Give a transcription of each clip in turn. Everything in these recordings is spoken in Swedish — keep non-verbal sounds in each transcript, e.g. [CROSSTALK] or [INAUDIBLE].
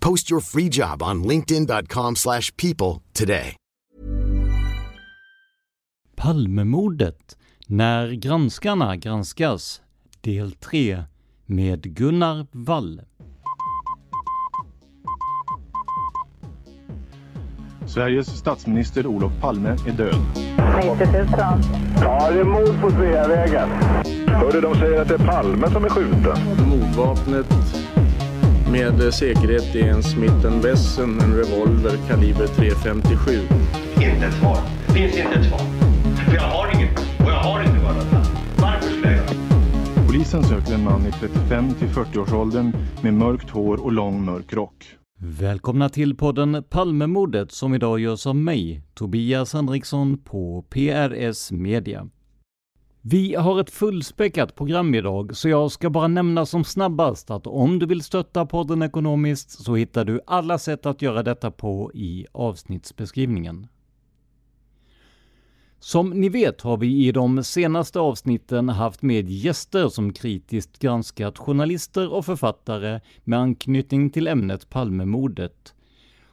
Post your free job on linkedin.com/people slash people today. Palmemordet när granskarna granskas del 3 med Gunnar Wall. Sveriges statsminister Olof Palme är död. 90 000. Ja, det är mord på Sveavägen. Hörde de säger att det är Palme som är skjuten. Mordvapnet med säkerhet är en Smith Wesson, en revolver kaliber .357. Inte ett svar. Finns inte ett svar. För jag har inget och jag har inte varit Varför skulle jag Polisen söker en man i 35 till 40-årsåldern med mörkt hår och lång mörk rock. Välkomna till podden Palmemordet som idag görs av mig, Tobias Henriksson på PRS Media. Vi har ett fullspäckat program idag, så jag ska bara nämna som snabbast att om du vill stötta podden ekonomiskt så hittar du alla sätt att göra detta på i avsnittsbeskrivningen. Som ni vet har vi i de senaste avsnitten haft med gäster som kritiskt granskat journalister och författare med anknytning till ämnet Palmemordet.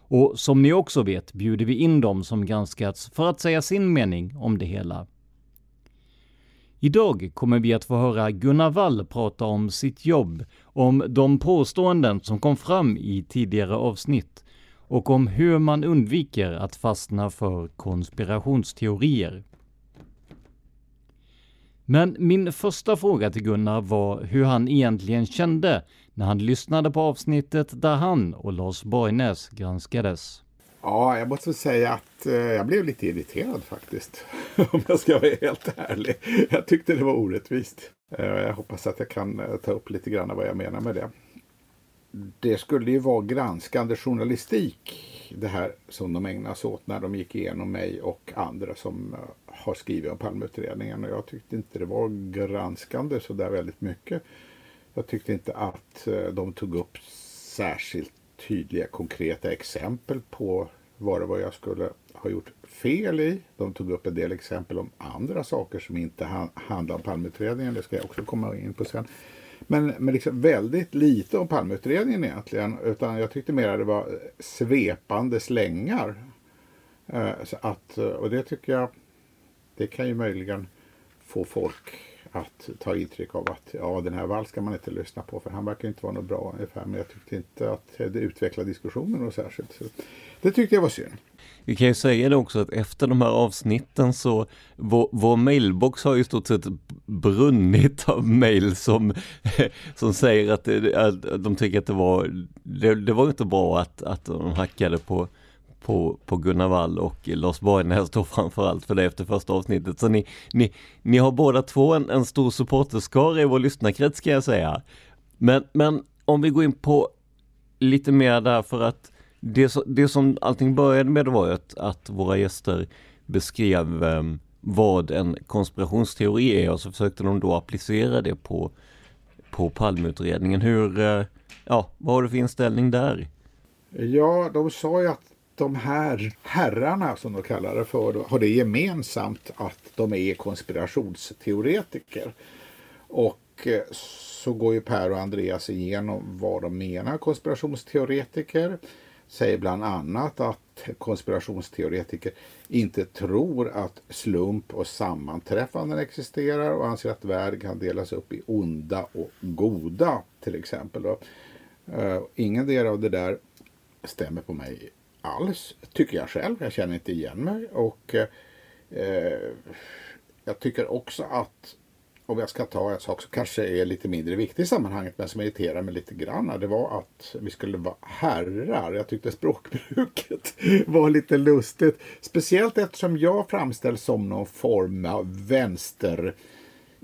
Och som ni också vet bjuder vi in dem som granskats för att säga sin mening om det hela. Idag kommer vi att få höra Gunnar Wall prata om sitt jobb, om de påståenden som kom fram i tidigare avsnitt och om hur man undviker att fastna för konspirationsteorier. Men min första fråga till Gunnar var hur han egentligen kände när han lyssnade på avsnittet där han och Lars Borgnäs granskades. Ja, jag måste säga att eh, jag blev lite irriterad faktiskt. [LAUGHS] Om jag ska vara helt ärlig. Jag tyckte det var orättvist. Eh, jag hoppas att jag kan eh, ta upp lite grann vad jag menar med det. Det skulle ju vara granskande journalistik det här som de ägnade sig åt när de gick igenom mig och andra som har skrivit om Palmeutredningen. Och jag tyckte inte det var granskande så där väldigt mycket. Jag tyckte inte att de tog upp särskilt tydliga konkreta exempel på vad det var jag skulle ha gjort fel i. De tog upp en del exempel om andra saker som inte handlar om Palmeutredningen. Det ska jag också komma in på sen. Men, men liksom väldigt lite om Palmeutredningen egentligen. Utan jag tyckte mer att det var svepande slängar. Eh, så att, och det tycker jag, det kan ju möjligen få folk att ta intryck av att ja, den här Wall ska man inte lyssna på för han verkar inte vara något bra ungefär. Men jag tyckte inte att det utvecklade diskussionen något särskilt. Så det tyckte jag var synd. Vi kan ju säga det också att efter de här avsnitten så vår, vår mailbox har ju stort sett brunnit av mail som, [LAUGHS] som säger att, det, att de tycker att det var, det, det var inte bra att, att de hackade på på, på Gunnar Wall och Lars Borgnäs då [LAUGHS] framförallt för det efter första avsnittet. Så ni, ni, ni har båda två en, en stor supporterskara i vår lyssnarkrets ska jag säga. Men, men om vi går in på lite mer där för att det, det som allting började med var att, att våra gäster beskrev ehm, vad en konspirationsteori är och så försökte de då applicera det på, på Palmeutredningen. Hur, eh, ja, vad har du för inställning där? Ja, de sa ju att de här herrarna som de kallar det för har det gemensamt att de är konspirationsteoretiker. Och eh, så går ju Per och Andreas igenom vad de menar konspirationsteoretiker. säger bland annat att konspirationsteoretiker inte tror att slump och sammanträffanden existerar och anser att världen kan delas upp i onda och goda till exempel. Då. Eh, ingen del av det där stämmer på mig alls, tycker jag själv. Jag känner inte igen mig och eh, jag tycker också att om jag ska ta en sak som kanske är lite mindre viktig i sammanhanget men som irriterar mig lite grann. Det var att vi skulle vara herrar. Jag tyckte språkbruket [LAUGHS] var lite lustigt. Speciellt eftersom jag framställs som någon form av vänster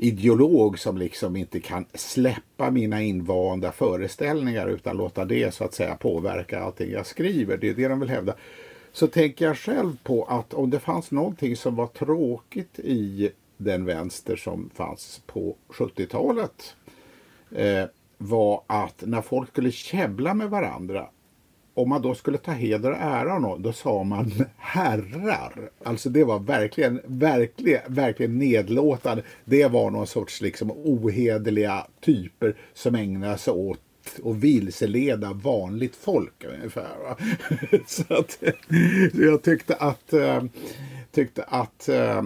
ideolog som liksom inte kan släppa mina invanda föreställningar utan låta det så att säga påverka allting jag skriver. Det är det de vill hävda. Så tänker jag själv på att om det fanns någonting som var tråkigt i den vänster som fanns på 70-talet eh, var att när folk skulle käbbla med varandra om man då skulle ta heder och ära av någon, då sa man herrar. Alltså det var verkligen, verkligen, verkligen nedlåtande. Det var någon sorts liksom ohederliga typer som ägnade sig åt och vilseleda vanligt folk ungefär. [LAUGHS] så att, jag tyckte att, äh, tyckte att äh,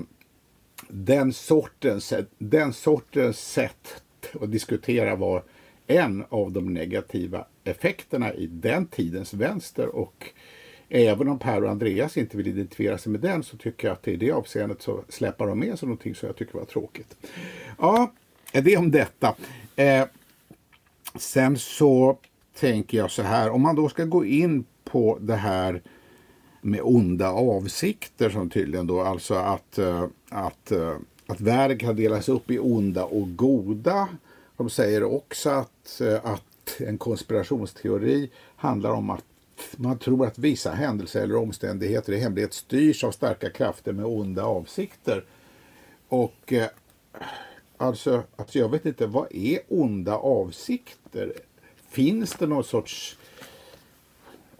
den sortens, den sortens sätt att diskutera var en av de negativa effekterna i den tidens vänster och även om Per och Andreas inte vill identifiera sig med den så tycker jag att i det avseendet så släpar de med sig någonting som jag tycker var tråkigt. Ja, det om detta. Eh, sen så tänker jag så här, om man då ska gå in på det här med onda avsikter som tydligen då alltså att, eh, att, eh, att världen kan delas upp i onda och goda. De säger också att, eh, att att en konspirationsteori handlar om att man tror att vissa händelser eller omständigheter i hemlighet styrs av starka krafter med onda avsikter. Och eh, alltså, alltså jag vet inte, vad är onda avsikter? Finns det någon sorts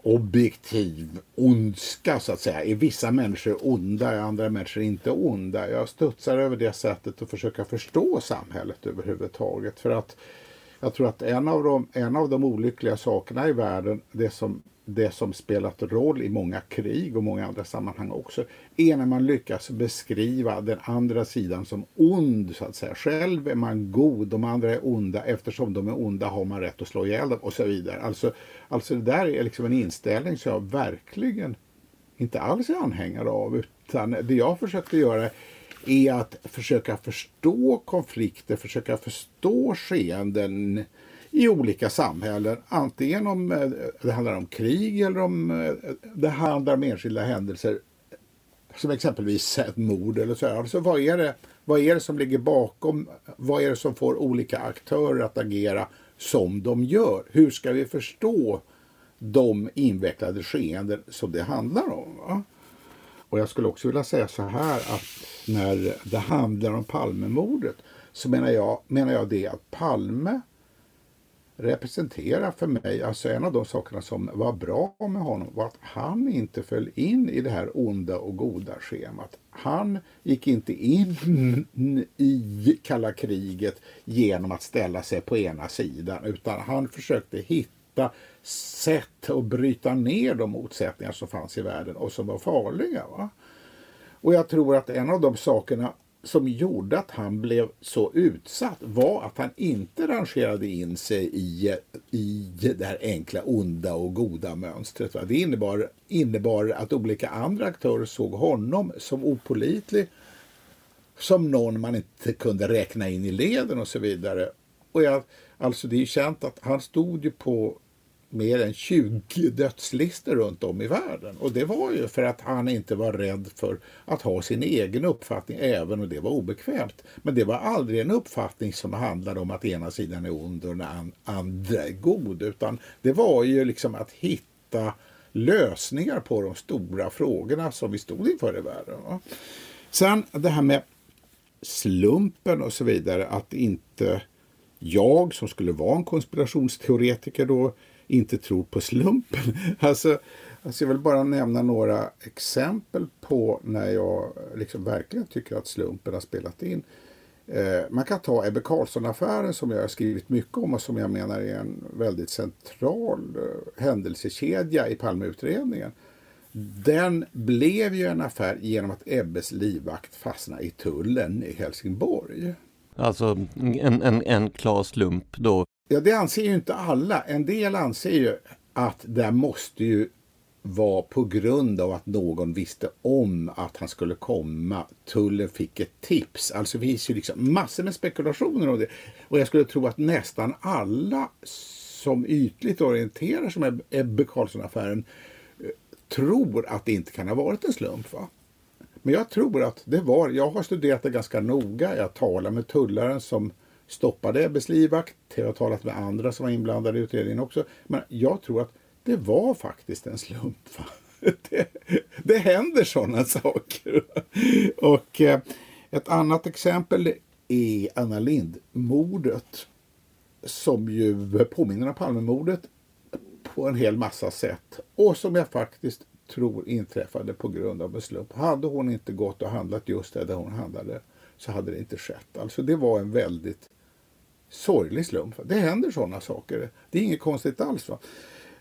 objektiv ondska så att säga. Är vissa människor onda, är andra människor inte onda? Jag studsar över det sättet att försöka förstå samhället överhuvudtaget. För att jag tror att en av de, en av de olyckliga sakerna i världen, det som det som spelat roll i många krig och många andra sammanhang också, är när man lyckas beskriva den andra sidan som ond, så att säga. Själv är man god, de andra är onda, eftersom de är onda har man rätt att slå ihjäl dem och så vidare. Alltså, alltså det där är liksom en inställning som jag verkligen inte alls är anhängare av, utan det jag försökte göra är att försöka förstå konflikter, försöka förstå skeenden i olika samhällen. Antingen om eh, det handlar om krig eller om eh, det handlar om enskilda händelser som exempelvis ett mord eller så. Alltså vad är, det, vad är det som ligger bakom? Vad är det som får olika aktörer att agera som de gör? Hur ska vi förstå de invecklade skeenden som det handlar om? Va? Och jag skulle också vilja säga så här att när det handlar om Palmemordet så menar jag, menar jag det att Palme representerar för mig, alltså en av de sakerna som var bra med honom var att han inte föll in i det här onda och goda schemat. Han gick inte in i kalla kriget genom att ställa sig på ena sidan utan han försökte hitta sätt att bryta ner de motsättningar som fanns i världen och som var farliga. Va? Och jag tror att en av de sakerna som gjorde att han blev så utsatt var att han inte rangerade in sig i, i det här enkla onda och goda mönstret. Va? Det innebar, innebar att olika andra aktörer såg honom som opolitlig, som någon man inte kunde räkna in i leden och så vidare. Och jag, alltså det är ju känt att han stod ju på mer än 20 dödslistor runt om i världen. Och det var ju för att han inte var rädd för att ha sin egen uppfattning, även om det var obekvämt. Men det var aldrig en uppfattning som handlade om att ena sidan är ond och den andra är god, utan det var ju liksom att hitta lösningar på de stora frågorna som vi stod inför i världen. Va? Sen det här med slumpen och så vidare, att inte jag som skulle vara en konspirationsteoretiker då inte tror på slumpen. [LAUGHS] Alltså, alltså jag vill bara nämna några exempel på när jag liksom verkligen tycker att slumpen har spelat in. Eh, man kan ta Ebbe Carlsson-affären som jag har skrivit mycket om och som jag menar är en väldigt central eh, händelsekedja i Palmeutredningen. Den blev ju en affär genom att Ebbes livvakt fastnade i tullen i Helsingborg. Alltså en, en, en klar slump då? Ja, det anser ju inte alla. En del anser ju att det måste ju vara på grund av att någon visste om att han skulle komma. Tullen fick ett tips. Alltså det finns ju liksom massor med spekulationer om det. Och jag skulle tro att nästan alla som ytligt orienterar sig med Ebbe Carlsson-affären eh, tror att det inte kan ha varit en slump. Va? Men jag tror att det var, jag har studerat det ganska noga. Jag talar med tullaren som stoppade Ebbes livvakt. Jag har talat med andra som var inblandade i utredningen också. Men jag tror att det var faktiskt en slump. [LAUGHS] Det, det händer sådana saker. Och eh, ett annat exempel är Anna Lind-mordet. Som ju påminner om Palmemordet på en hel massa sätt. Och som jag faktiskt tror inträffade på grund av en slump. Hade hon inte gått och handlat just det där hon handlade så hade det inte skett. Alltså det var en väldigt sorglig slump. Det händer sådana saker. Det är inget konstigt alls. Va?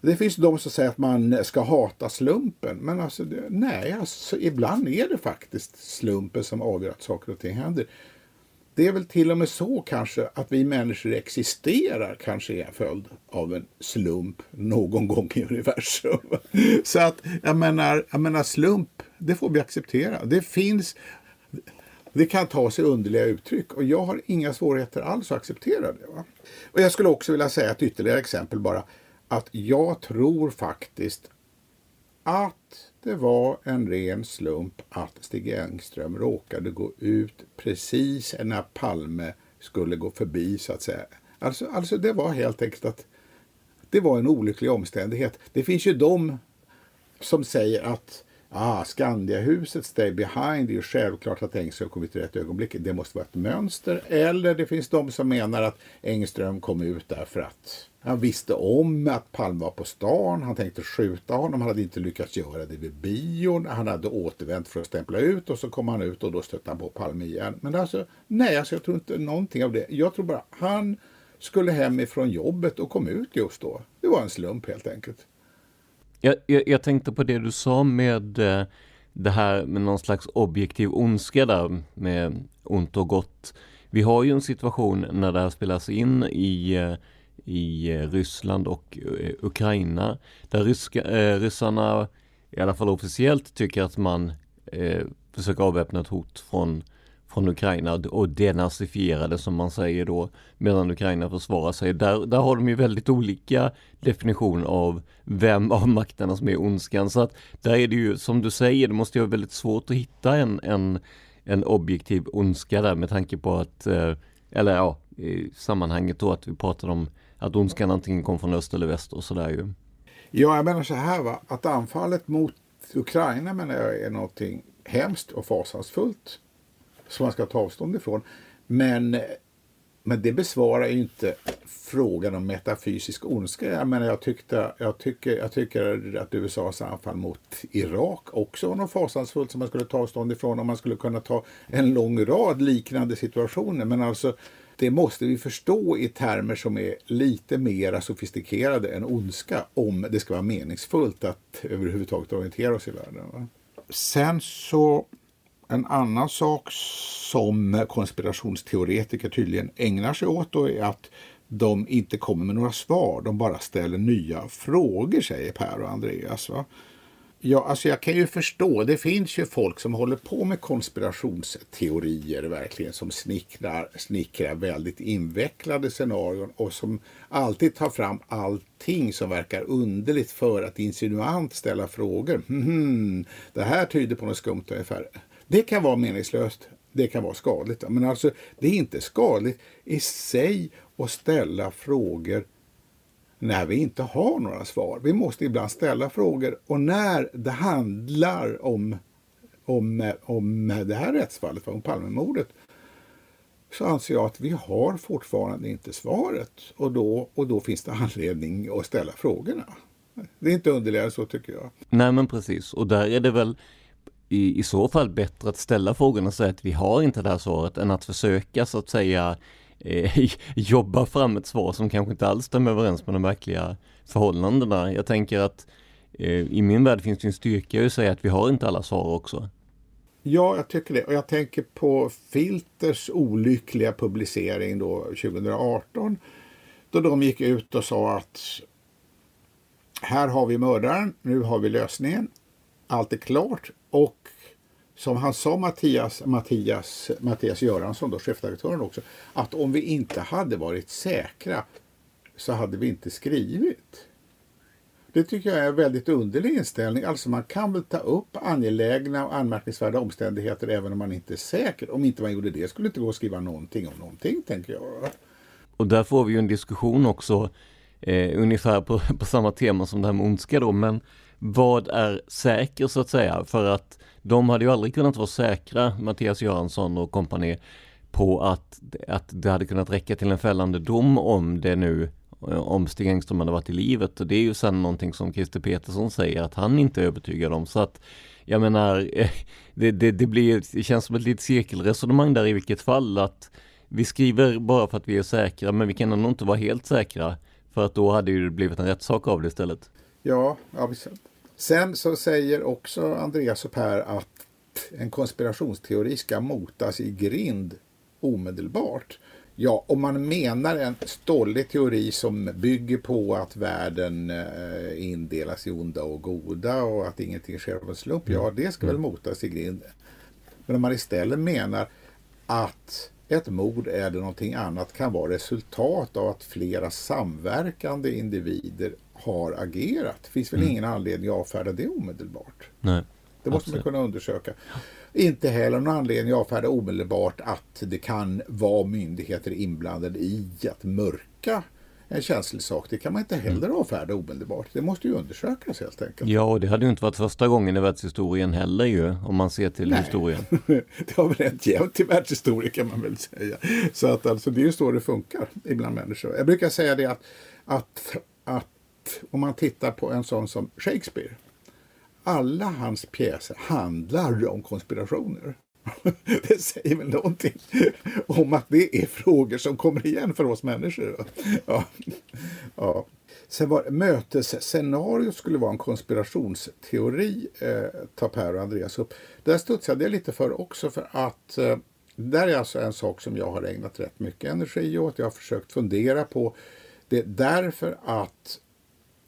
Det finns de som säger att man ska hata slumpen. Men alltså, det, nej, alltså, ibland är det faktiskt slumpen som avgör att saker och ting händer. Det är väl till och med så kanske att vi människor existerar kanske är en följd av en slump någon gång i universum. [LAUGHS] Så att jag menar, jag menar slump, det får vi acceptera. Det finns, det kan ta sig underliga uttryck och jag har inga svårigheter alls att acceptera det. Va? Och jag skulle också vilja säga ett ytterligare exempel bara att jag tror faktiskt att det var en ren slump att Stig Engström råkade gå ut precis när Palme skulle gå förbi så att säga. Alltså, alltså det var helt enkelt att det var en olycklig omständighet. Det finns ju de som säger att Ah, Skandiahuset, Stay Behind, det är ju självklart att Engström kom ut i rätt ögonblick. Det måste vara ett mönster. Eller det finns de som menar att Engström kom ut därför att han visste om att Palme var på stan. Han tänkte skjuta honom. Han hade inte lyckats göra det vid bion. Han hade återvänt för att stämpla ut och så kom han ut och då stötte han på Palme igen. Men alltså, nej, alltså jag tror inte någonting av det. Jag tror bara han skulle hem ifrån jobbet och kom ut just då. Det var en slump helt enkelt. Jag, jag, jag tänkte på det du sa med eh, det här med någon slags objektiv ondska där med ont och gott. Vi har ju en situation när det här spelas in i, eh, i eh, Ryssland och Ukraina där ryska, eh, ryssarna i alla fall officiellt tycker att man eh, försöker avväpna ett hot från från Ukraina och denazifierade som man säger då medan Ukraina försvarar sig. Där, där har de ju väldigt olika definition av vem av makterna som är ondskan. Så att där är det ju som du säger, det måste ju vara väldigt svårt att hitta en, en, en objektiv ondska där med tanke på att, eh, eller ja, i sammanhanget då att vi pratar om att ondskan antingen kom från öst eller väst och sådär ju. Ja, jag menar så här va, att anfallet mot Ukraina menar jag är någonting hemskt och fasansfullt som man ska ta avstånd ifrån. Men, men det besvarar ju inte frågan om metafysisk ondska. Jag menar, jag, tyckte, jag, tycker, jag tycker att USAs anfall mot Irak också var något fasansfullt som man skulle ta avstånd ifrån om man skulle kunna ta en lång rad liknande situationer. Men alltså, det måste vi förstå i termer som är lite mer sofistikerade än ondska om det ska vara meningsfullt att överhuvudtaget orientera oss i världen. Sen så en annan sak som konspirationsteoretiker tydligen ägnar sig åt då är att de inte kommer med några svar, de bara ställer nya frågor, säger Per och Andreas. Va? Ja, alltså jag kan ju förstå, det finns ju folk som håller på med konspirationsteorier verkligen, som snickrar, snickrar väldigt invecklade scenarion och som alltid tar fram allting som verkar underligt för att insinuant ställa frågor. Hmm, [LAUGHS] det här tyder på något skumt ungefär. Det kan vara meningslöst, det kan vara skadligt. Men alltså, det är inte skadligt i sig att ställa frågor när vi inte har några svar. Vi måste ibland ställa frågor och när det handlar om, om, om det här rättsfallet, om Palmemordet, så anser jag att vi har fortfarande inte svaret och då, och då finns det anledning att ställa frågorna. Det är inte underligare så tycker jag. Nej men precis och där är det väl i, i så fall bättre att ställa frågan och säga att vi har inte det här svaret än att försöka så att säga eh, [LAUGHS] jobba fram ett svar som kanske inte alls stämmer överens med de verkliga förhållandena. Jag tänker att eh, i min värld finns det en styrka i att säga att vi har inte alla svar också. Ja, jag tycker det. Och jag tänker på Filters olyckliga publicering då 2018. Då de gick ut och sa att här har vi mördaren, nu har vi lösningen. Allt är klart och som han sa Mattias, Mattias, Mattias Göransson, då, chefredaktören också, att om vi inte hade varit säkra så hade vi inte skrivit. Det tycker jag är en väldigt underlig inställning. Alltså man kan väl ta upp angelägna och anmärkningsvärda omständigheter även om man inte är säker. Om inte man gjorde det skulle det inte gå att skriva någonting om någonting, tänker jag. Och där får vi ju en diskussion också eh, ungefär på, på samma tema som det här med ondska då, men vad är säker så att säga? För att de hade ju aldrig kunnat vara säkra, Mattias Göransson och kompani, på att, att det hade kunnat räcka till en fällande dom om det nu om Stig Engström hade varit i livet och det är ju sen någonting som Christer Petersson säger att han inte är övertygad om så att jag menar [LAUGHS] det, det, det blir, det känns som ett litet cirkelresonemang där i vilket fall att vi skriver bara för att vi är säkra men vi kan ändå inte vara helt säkra för att då hade det blivit en rättssak av det istället. Ja, Sen så säger också Andreas och Per att en konspirationsteori ska motas i grind omedelbart. Ja, om man menar en stollig teori som bygger på att världen eh, indelas i onda och goda och att ingenting sker av en slump, ja det ska väl motas i grind. Men om man istället menar att ett mord eller någonting annat kan vara resultat av att flera samverkande individer har agerat. Det finns väl mm. ingen anledning att avfärda det omedelbart. Nej, det måste absolut. man kunna undersöka. Inte heller någon anledning att avfärda omedelbart att det kan vara myndigheter inblandade i att mörka en känslig sak. Det kan man inte heller mm. avfärda omedelbart. Det måste ju undersökas helt enkelt. Ja, och det hade ju inte varit första gången i världshistorien heller ju, om man ser till Nej. historien. [LAUGHS] det har väl hänt jämt i världshistorien kan man väl säga. Så att alltså, det är ju så det funkar ibland människor. Jag brukar säga det att, att, att om man tittar på en sån som Shakespeare. Alla hans pjäser handlar om konspirationer. [LAUGHS] Det säger väl någonting om att det är frågor som kommer igen för oss människor. Ja. Ja. Sen var mötesscenario skulle vara en konspirationsteori, eh, tar Per och Andreas upp. Där studsade jag lite för också för att eh, där är alltså en sak som jag har ägnat rätt mycket energi åt. Jag har försökt fundera på det därför att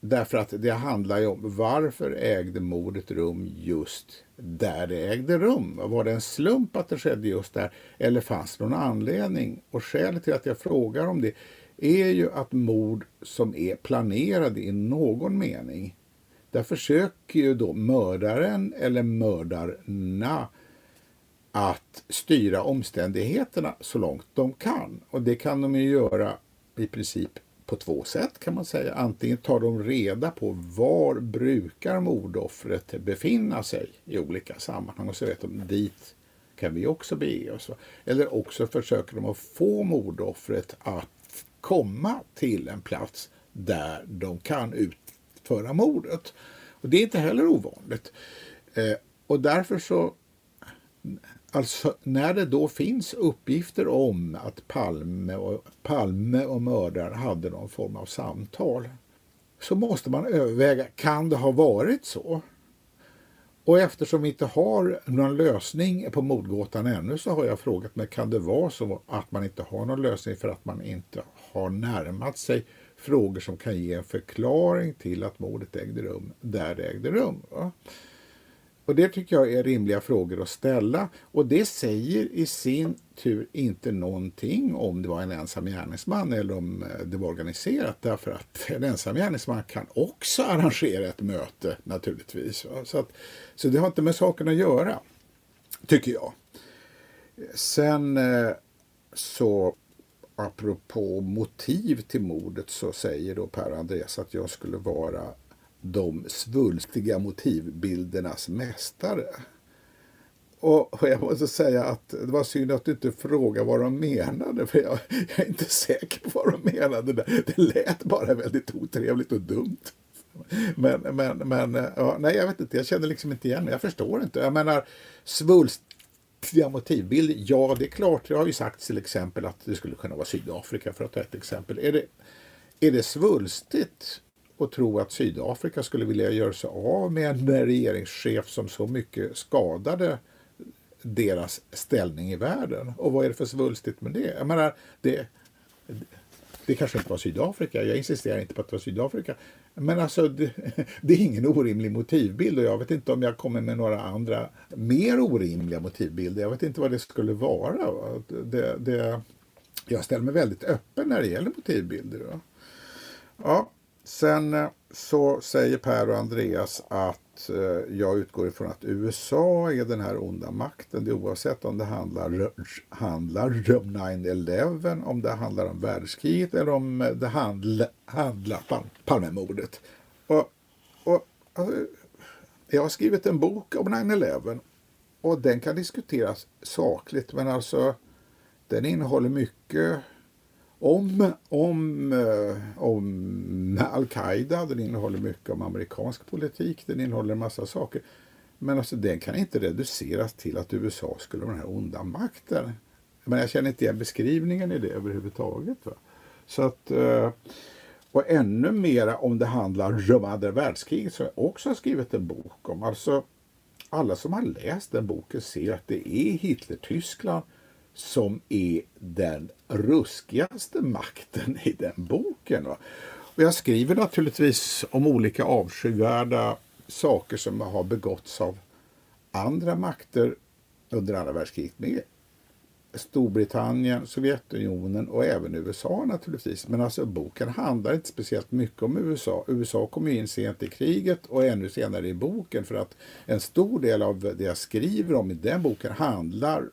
Därför att det handlar ju om varför ägde mordet rum just där det ägde rum? Var det en slump att det skedde just där eller fanns det någon anledning? Och skälet till att jag frågar om det är ju att mord som är planerade i någon mening där försöker ju då mördaren eller mördarna att styra omständigheterna så långt de kan. Och det kan de ju göra i princip på två sätt kan man säga. Antingen tar de reda på var brukar mordoffret befinna sig i olika sammanhang och så vet de dit kan vi också bege oss. Eller också försöker de att få mordoffret att komma till en plats där de kan utföra mordet. Och Det är inte heller ovanligt. Eh, och därför så Alltså när det då finns uppgifter om att Palme och, Palme och mördaren hade någon form av samtal så måste man överväga, kan det ha varit så? Och eftersom vi inte har någon lösning på mordgåtan ännu så har jag frågat mig, kan det vara så att man inte har någon lösning för att man inte har närmat sig frågor som kan ge en förklaring till att mordet ägde rum där det ägde rum? Va? Och det tycker jag är rimliga frågor att ställa och det säger i sin tur inte någonting om det var en ensam gärningsman eller om eh, det var organiserat därför att en ensam gärningsman kan också arrangera ett möte naturligtvis. Så, att, så det har inte med saken att göra, tycker jag. Sen eh, så apropå motiv till mordet så säger då Per Andreas att jag skulle vara de svulstiga motivbildernas mästare. Och, jag måste säga att det var synd att du inte frågade vad de menade, för jag, jag är inte säker på vad de menade. Det lät bara väldigt otrevligt och dumt. Men, men, men ja, nej, jag vet inte, jag känner liksom inte igen Jag förstår inte. Jag menar, svulstiga motivbilder, ja det är klart, det har ju sagts till exempel att det skulle kunna vara Sydafrika för att ta ett exempel. Är det, är det svulstigt och tro att Sydafrika skulle vilja göra sig av med en regeringschef som så mycket skadade deras ställning i världen. Och vad är det för svulstigt med det? Jag menar, det, det kanske inte var Sydafrika, jag insisterar inte på att det var Sydafrika. Men alltså, det, det, är ingen orimlig motivbild och jag vet inte om jag kommer med några andra mer orimliga motivbilder. Jag vet inte vad det skulle vara. Det, det, jag ställer mig väldigt öppen när det gäller motivbilder. Ja, sen eh, så säger Per och Andreas att eh, jag utgår ifrån att USA är den här onda makten. Det oavsett om det handlar, handlar om 9-11, om det handlar om världskriget eller om eh, det handlar, handlar om Palmemordet. Och, och, alltså, jag har skrivit en bok om 9-11 och den kan diskuteras sakligt men alltså den innehåller mycket om, om, eh, om Al-Qaida, den innehåller mycket om amerikansk politik, den innehåller en massa saker. Men alltså den kan inte reduceras till att USA skulle vara den här onda makten. Men jag känner inte igen beskrivningen i det överhuvudtaget. Va? Så att, eh, och ännu mera om det handlar om andra världskriget som jag också har skrivit en bok om. Alltså alla som har läst den boken ser att det är Hitler-Tyskland som är den ruskigaste makten i den boken. Och jag skriver naturligtvis om olika avskyvärda saker som har begåtts av andra makter under andra världskriget med Storbritannien, Sovjetunionen och även USA naturligtvis. Men alltså boken handlar inte speciellt mycket om USA. USA kom in sent i kriget och ännu senare i boken för att en stor del av det jag skriver om i den boken handlar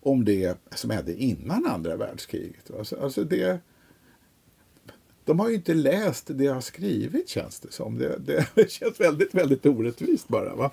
om det som hände innan andra världskriget. Alltså, alltså det, de har ju inte läst det jag har skrivit känns det som. Det, det [LAUGHS] känns väldigt, väldigt orättvist bara. Va?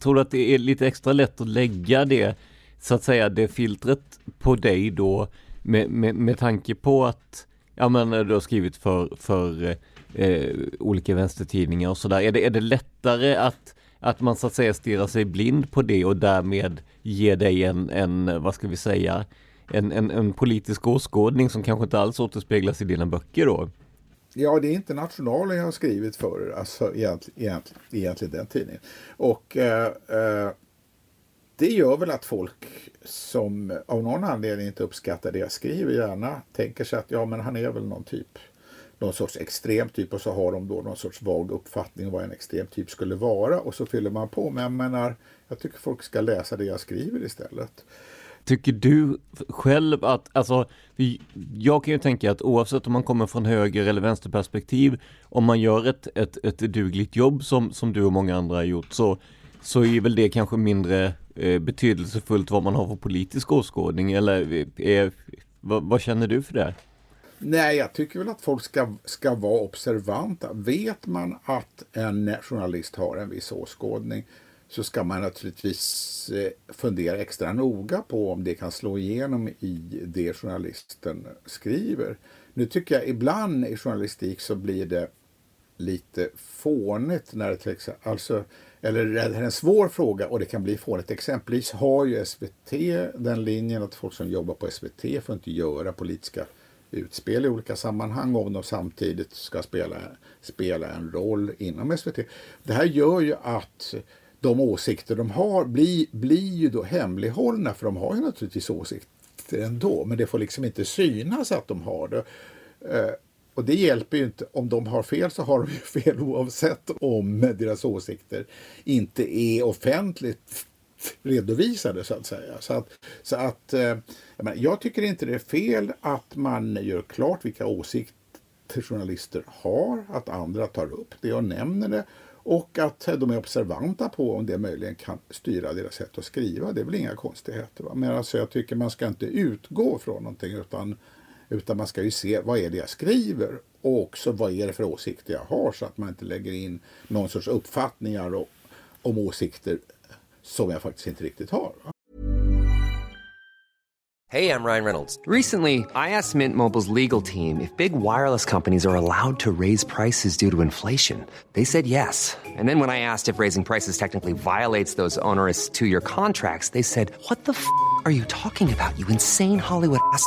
Tror du att det är lite extra lätt att lägga det, så att säga, det filtret på dig då med, med, med tanke på att ja, men du har skrivit för, för eh, olika vänstertidningar och sådär. Är det, är det lättare att att man så att säga stirrar sig blind på det och därmed ger dig en, en vad ska vi säga, en, en, en politisk åskådning som kanske inte alls återspeglas i dina böcker då? Ja, det är Internationalen jag har skrivit för, alltså egentligen, egentligen, egentligen den tidningen. Och eh, eh, det gör väl att folk som av någon anledning inte uppskattar det jag skriver gärna tänker sig att ja, men han är väl någon typ någon sorts extrem typ och så har de då någon sorts vag uppfattning om vad en extrem typ skulle vara och så fyller man på. Men jag menar, jag tycker folk ska läsa det jag skriver istället. Tycker du själv att, alltså, jag kan ju tänka att oavsett om man kommer från höger eller vänsterperspektiv, om man gör ett, ett, ett dugligt jobb som, som du och många andra har gjort, så, så är väl det kanske mindre eh, betydelsefullt vad man har för politisk åskådning, eller är, vad, vad känner du för det? Nej, jag tycker väl att folk ska, ska vara observanta. Vet man att en journalist har en viss åskådning så ska man naturligtvis eh, fundera extra noga på om det kan slå igenom i det journalisten skriver. Nu tycker jag ibland i journalistik så blir det lite fånigt när det till exempel, alltså, eller det är en svår fråga och det kan bli fånigt. Exempelvis har ju SVT den linjen att folk som jobbar på SVT får inte göra politiska utspel i olika sammanhang om de samtidigt ska spela, spela en roll inom SVT. Det här gör ju att de åsikter de har blir, blir ju då hemlighållna för de har ju naturligtvis åsikter ändå men det får liksom inte synas att de har det. Eh, och det hjälper ju inte. Om de har fel så har de ju [LAUGHS] fel oavsett om deras åsikter inte är offentligt redovisade så att säga. Så att, så att eh, jag, jag, jag tycker inte det är fel att man gör klart vilka åsikter journalister har, att andra tar upp det och nämner det och att de är observanta på om det möjligen kan styra deras sätt att skriva. Det är väl inga konstigheter. Va? Men alltså jag tycker man ska inte utgå från någonting utan, utan man ska ju se vad är det jag skriver och också vad är det för åsikter jag har så att man inte lägger in någon sorts uppfattningar och, om åsikter som jag faktiskt inte riktigt har. Hey, I'm Ryan Reynolds. Recently, I asked Mint Mobile's legal team if big wireless companies are allowed to raise prices due to inflation. They said yes. And then when I asked if raising prices technically violates those onerous two year contracts, they said, What the f are you talking about, you insane Hollywood ass?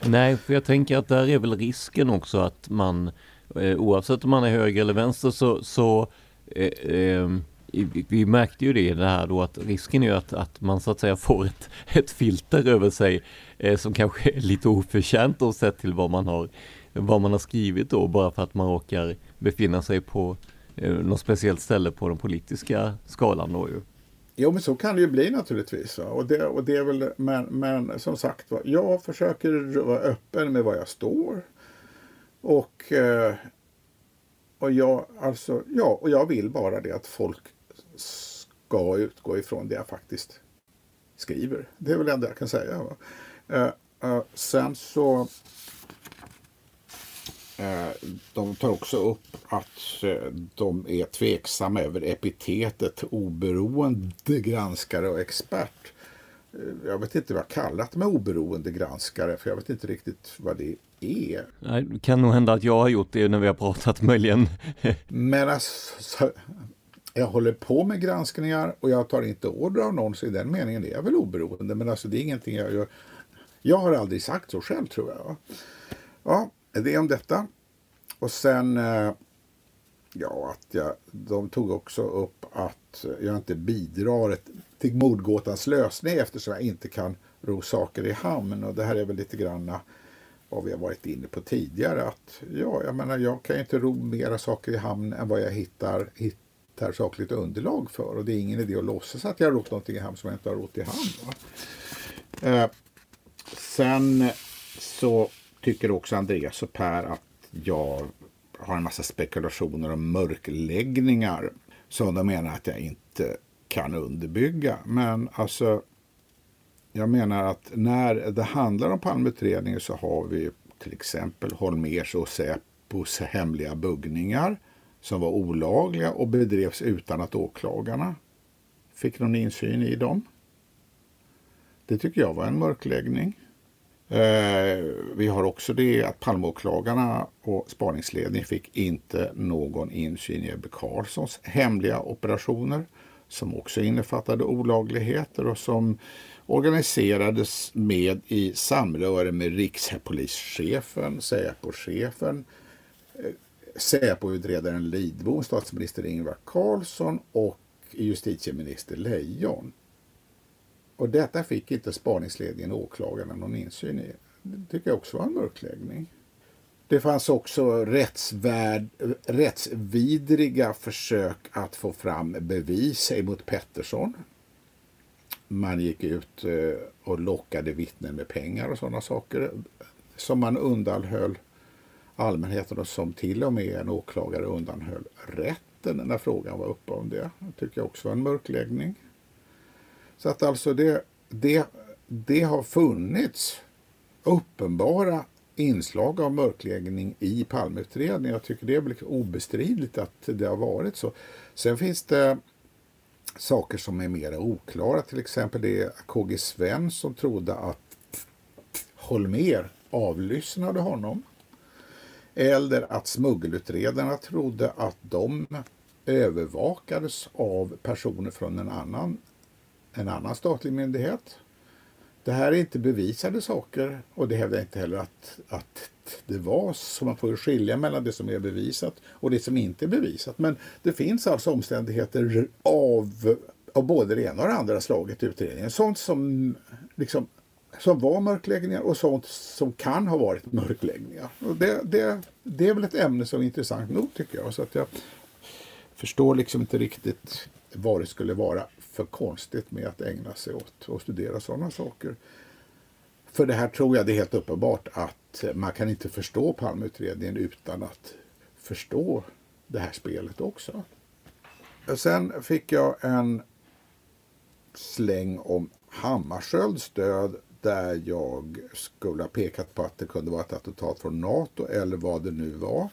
Nej, för jag tänker att där är väl risken också att man, eh, oavsett om man är höger eller vänster, så, så eh, eh, vi märkte ju det i det här då att risken är ju att, att man så att säga får ett, ett filter över sig eh, som kanske är lite oförtjänt och sett till vad man har vad man har skrivit då bara för att man råkar befinna sig på eh, något speciellt ställe på den politiska skalan då ju. Jo, men så kan det ju bli naturligtvis. Och det, och det är väl, men, men som sagt jag försöker vara öppen med var jag står. Och, eh, och, jag, alltså, ja, och jag vill bara det att folk ska utgå ifrån det jag faktiskt skriver. Det är väl det enda jag kan säga. Uh, uh, sen så de tar också upp att de är tveksamma över epitetet oberoende granskare och expert. Jag vet inte vad jag kallat mig oberoende granskare för jag vet inte riktigt vad det är. det kan nog hända att jag har gjort det när vi har pratat möjligen. [LAUGHS] Men alltså, jag håller på med granskningar och jag tar inte order av någon, så i den meningen är jag väl oberoende. Men alltså det är ingenting jag gör. Jag har aldrig sagt så själv tror jag. Ja, det är om detta. Och sen, eh, ja, att jag, de tog också upp att jag inte bidrar till mordgåtans lösning eftersom jag inte kan ro saker i hamn. Och det här är väl lite grann vad vi har varit inne på tidigare. Att ja, jag menar, jag kan ju inte ro mera saker i hamn än vad jag hittar, hittar hittar sakligt underlag för. Och det är ingen idé att låtsas att jag har rott någonting i hamn som jag inte har rott i hamn. Eh, sen så tycker också Andreas och Per att jag har en massa spekulationer om mörkläggningar som de menar att jag inte kan underbygga. Men alltså, jag menar att när det handlar om Palmeutredningen så har vi till exempel Holmers och Säpos hemliga buggningar som var olagliga och bedrevs utan att åklagarna fick någon insyn i dem. Det tycker jag var en mörkläggning. Eh, vi har också det att Palmeåklagarna och spaningsledningen fick inte någon insyn i Ebbe Carlssons hemliga operationer som också innefattade olagligheter och som organiserades med i samröre med rikspolischefen, Säpo-chefen, eh, Säpo-utredaren Lidbom, statsminister Ingvar Carlsson och justitieminister Lejon. Och detta fick inte spaningsledningen och åklagarna någon insyn i. Det tycker jag också var en mörkläggning. Det fanns också rättsvärd, rättsvidriga försök att få fram bevis emot Pettersson. Man gick ut eh, och lockade vittnen med pengar och sådana saker som man undanhöll allmänheten och som till och med en åklagare undanhöll rätten när frågan var uppe om det. Det tycker jag också var en mörkläggning. Så att alltså det, det, det har funnits uppenbara inslag av mörkläggning i Palmeutredningen. Jag tycker det är obestridligt att det har varit så. Sen finns det saker som är mer oklara. Till exempel det KG Svensson trodde att Holmer avlyssnade honom. Eller att smuggelutredarna trodde att de övervakades av personer från en annan, en annan statlig myndighet. Det här är inte bevisade saker och det hävdar inte heller att, att det var så. Man får skilja mellan det som är bevisat och det som inte är bevisat. Men det finns alltså omständigheter av, av både det ena och det andra slaget i utredningen. Sånt som, liksom, som var mörkläggningar och sånt som kan ha varit mörkläggningar. Och det, det, det är väl ett ämne som är intressant nog tycker jag. Så att jag förstår liksom inte riktigt vad det skulle vara för konstigt med att ägna sig åt och studera sådana saker. För det här tror jag det är helt uppenbart att man kan inte förstå Palmeutredningen utan att förstå det här spelet också. Sen fick jag en släng om Hammarskjölds död där jag skulle ha pekat på att det kunde vara ett attentat från NATO eller vad det nu var.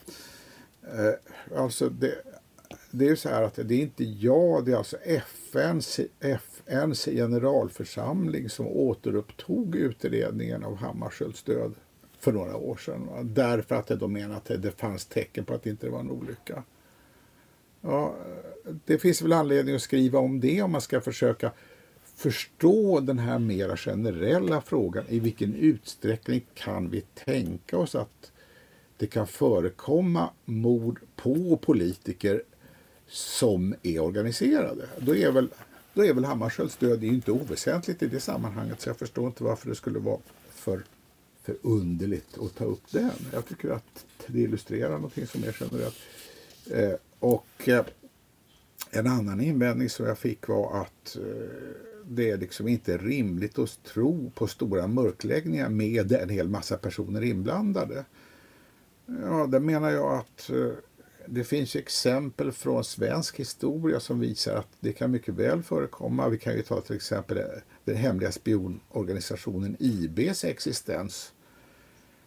Eh, alltså det, det är ju så här att det är inte jag, det är alltså FNs, FNs generalförsamling som återupptog utredningen av Hammarskjölds död för några år sedan. Därför att de menar att det fanns tecken på att det inte var en olycka. Ja, det finns väl anledning att skriva om det om man ska försöka förstå den här mera generella frågan. I vilken utsträckning kan vi tänka oss att det kan förekomma mord på politiker som är organiserade. Då är väl, då är väl Hammarskjölds död inte oväsentligt i det sammanhanget så jag förstår inte varför det skulle vara för, för underligt att ta upp den. Jag tycker att det illustrerar någonting som är generellt. Eh, och eh, en annan invändning som jag fick var att eh, det är liksom inte rimligt att tro på stora mörkläggningar med en hel massa personer inblandade. Ja, där menar jag att eh, det finns exempel från svensk historia som visar att det kan mycket väl förekomma. Vi kan ju ta till exempel eh, den hemliga spionorganisationen IBs existens.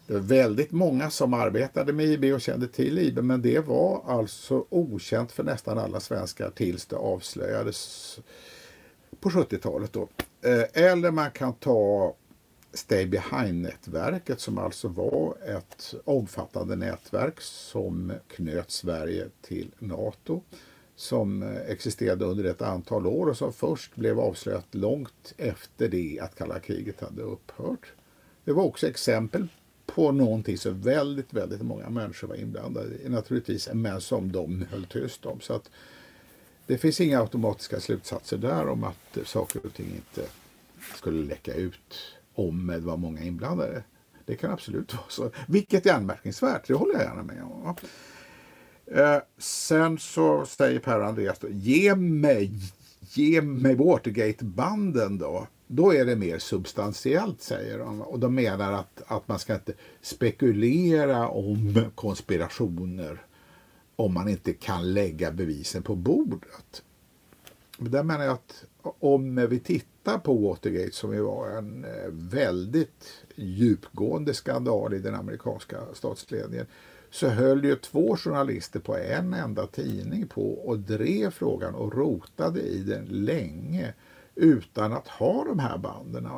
Det var väldigt många som arbetade med IB och kände till IB men det var alltså okänt för nästan alla svenskar tills det avslöjades på 70-talet. Då. Eh, eller man kan ta Stay Behind-nätverket som alltså var ett omfattande nätverk som knöt Sverige till NATO som existerade under ett antal år och som först blev avslöjat långt efter det att kalla kriget hade upphört. Det var också exempel på någonting som väldigt, väldigt många människor var inblandade i naturligtvis, men som de höll tyst om. Så att det finns inga automatiska slutsatser där om att saker och ting inte skulle läcka ut om det var många inblandade. Det kan absolut vara så. Vilket är anmärkningsvärt, det håller jag gärna med om. Eh, sen så säger Per Andreas då, ge mig, ge mig Watergate-banden då. Då är det mer substantiellt, säger de. Och de menar att, att man ska inte spekulera om konspirationer om man inte kan lägga bevisen på bordet. Men där menar jag att om vi tittar på Watergate som ju var en eh, väldigt djupgående skandal i den amerikanska statsledningen så höll ju två journalister på en enda tidning på och drev frågan och rotade i den länge utan att ha de här banden.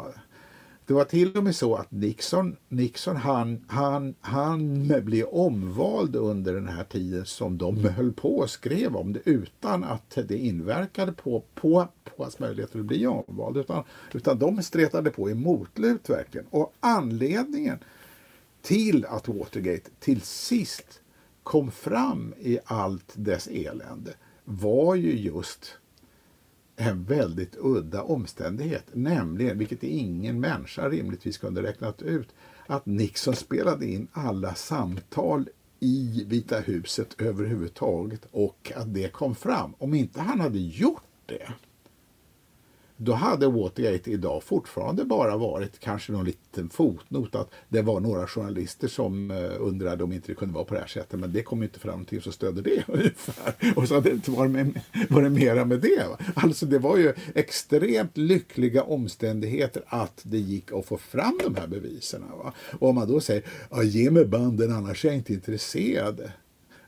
Det var till och med så att Nixon, Nixon han, han, han blev omvald under den här tiden som de höll på och skrev om det utan att det inverkade på, på, på hans möjligheter att bli omvald. Utan, utan de stretade på i motlut verkligen. Och anledningen till att Watergate till sist kom fram i allt dess elände var ju just en väldigt udda omständighet, nämligen, vilket ingen människa rimligtvis kunde räknat ut, att Nixon spelade in alla samtal i Vita huset överhuvudtaget och att det kom fram. Om inte han hade gjort det då hade Watergate idag fortfarande bara varit kanske någon liten fotnot att det var några journalister som eh, undrade om inte det kunde vara på det här sättet. Men det kom inte fram till som stödde det [LAUGHS] ungefär. Och så hade det inte varit, med, varit mera med det. Alltså det var ju extremt lyckliga omständigheter att det gick att få fram de här bevisen. Va? Och om man då säger, ja, ge mig banden annars är jag inte intresserad.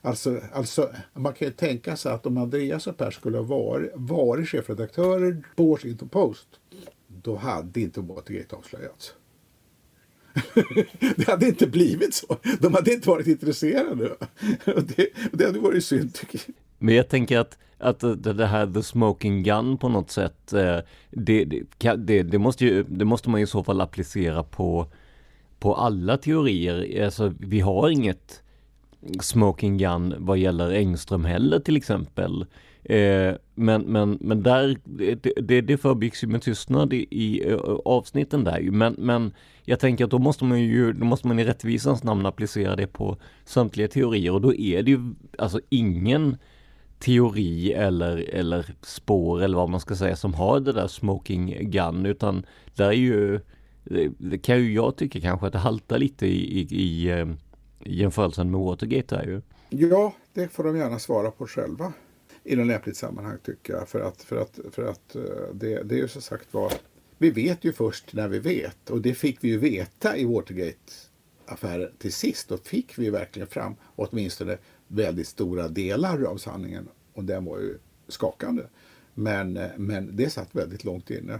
Alltså, alltså, man kan ju tänka sig att om Andreas och Per skulle ha varit, varit chefredaktörer på Washington Post, då hade inte Watergate avslöjats. [LAUGHS] det hade inte blivit så. De hade inte varit intresserade. det, det hade varit synd tycker jag. Men jag tänker att, att det här the smoking gun på något sätt, eh, det, det, det, måste ju, det måste man i så fall applicera på, på alla teorier. Alltså vi har inget smoking gun vad gäller Engström heller till exempel. Eh, men, men, men där, det, det, förbyggs ju med tystnad i, i avsnitten där men, men jag tänker att då måste man ju, då måste man i rättvisans namn applicera det på samtliga teorier. Och då är det ju alltså ingen teori eller, eller spår eller vad man ska säga som har det där smoking gun. Utan där är ju det kan ju jag tycka kanske att det haltar lite i, i, i eh, jämförelsen med Watergate är ju. Ja, det får de gärna svara på själva i något lämpligt sammanhang tycker jag. För att, för att, för att eh, det, det är ju som sagt var, vi vet ju först när vi vet och det fick vi ju veta i Watergate-affären till sist. Då fick vi verkligen fram åtminstone väldigt stora delar av sanningen och den var ju skakande. Men, eh, men det satt väldigt långt inne.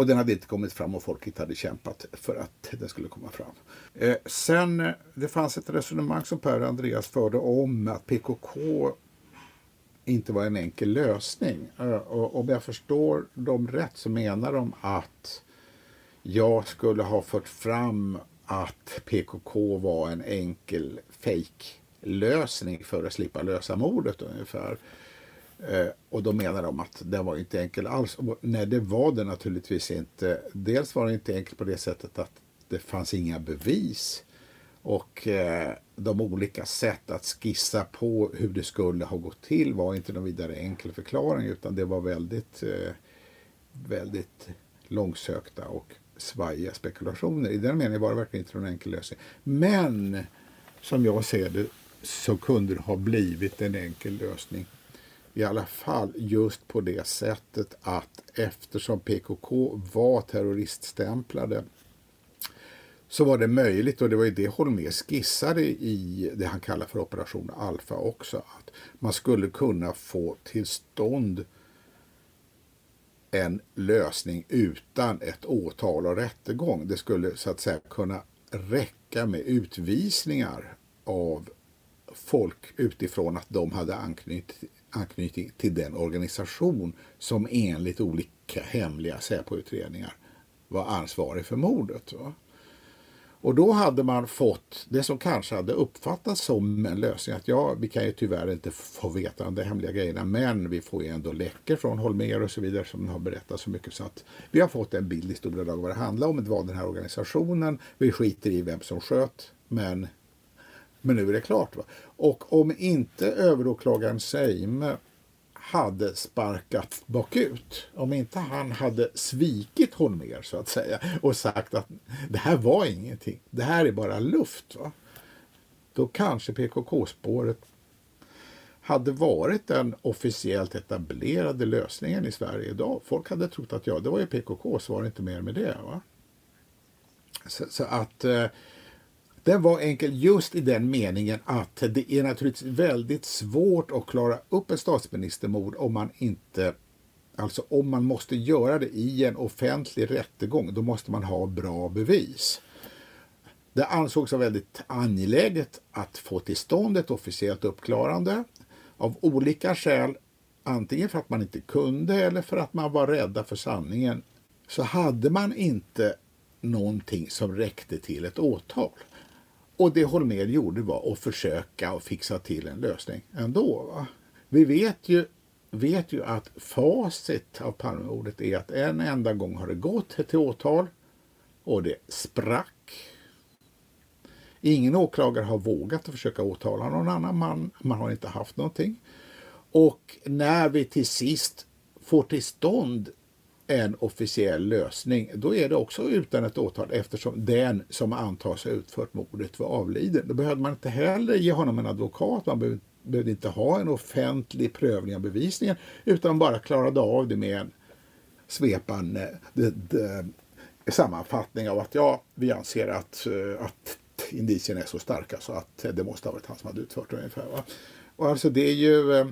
Och den hade inte kommit fram och folket hade kämpat för att den skulle komma fram. Eh, sen, eh, det fanns ett resonemang som Per Andreas förde om att PKK inte var en enkel lösning. Eh, och om jag förstår dem rätt så menar de att jag skulle ha fört fram att PKK var en enkel fake-lösning för att slippa lösa mordet ungefär. Eh, och då menar de att det var inte enkel alls. Och, nej, det var det naturligtvis inte. Dels var det inte enkelt på det sättet att det fanns inga bevis. Och eh, de olika sätt att skissa på hur det skulle ha gått till var inte någon vidare enkel förklaring utan det var väldigt, eh, väldigt långsökta och svajiga spekulationer. I den meningen var det verkligen inte någon enkel lösning. Men som jag ser det så kunde det ha blivit en enkel lösning i alla fall just på det sättet att eftersom PKK var terroriststämplade så var det möjligt, och det var ju det Holmér skissade i det han kallar för Operation Alfa också, att man skulle kunna få till stånd en lösning utan ett åtal och rättegång. Det skulle så att säga kunna räcka med utvisningar av folk utifrån att de hade anknytning anknytning till den organisation som enligt olika hemliga Säpo-utredningar var ansvarig för mordet. Va? Och då hade man fått det som kanske hade uppfattats som en lösning. Att ja, vi kan ju tyvärr inte få veta de hemliga grejerna men vi får ju ändå läckor från Holmer och så vidare som har berättat så mycket så att vi har fått en bild i stora drag vad det handlar om. Det var den här organisationen. Vi skiter i vem som sköt men men nu är det klart. Va? Och om inte överåklagaren Seime hade sparkat bakut, om inte han hade svikit Holmér så att säga och sagt att det här var ingenting, det här är bara luft. Va? Då kanske PKK-spåret hade varit den officiellt etablerade lösningen i Sverige idag. Folk hade trott att ja, det var ju PKK, så var det inte mer med det. Va? Så, så att eh, den var enkel just i den meningen att det är naturligtvis väldigt svårt att klara upp ett statsministermord om man inte Alltså om man måste göra det i en offentlig rättegång, då måste man ha bra bevis. Det ansågs vara väldigt angeläget att få till stånd ett officiellt uppklarande av olika skäl, antingen för att man inte kunde eller för att man var rädda för sanningen, så hade man inte någonting som räckte till ett åtal. Och det Holmér gjorde var att försöka och fixa till en lösning ändå. Va? Vi vet ju, vet ju att facit av Palmemordet är att en enda gång har det gått till åtal och det sprack. Ingen åklagare har vågat att försöka åtala någon annan man. Man har inte haft någonting. Och när vi till sist får till stånd en officiell lösning, då är det också utan ett åtal eftersom den som antas ha utfört mordet var avliden. Då behövde man inte heller ge honom en advokat, man behövde inte ha en offentlig prövning av bevisningen utan bara klarade av det med en svepande sammanfattning av att ja, vi anser att, eh, att indicierna är så starka så att det måste ha varit han som hade utfört det ungefär. Va? Och alltså det är ju, eh,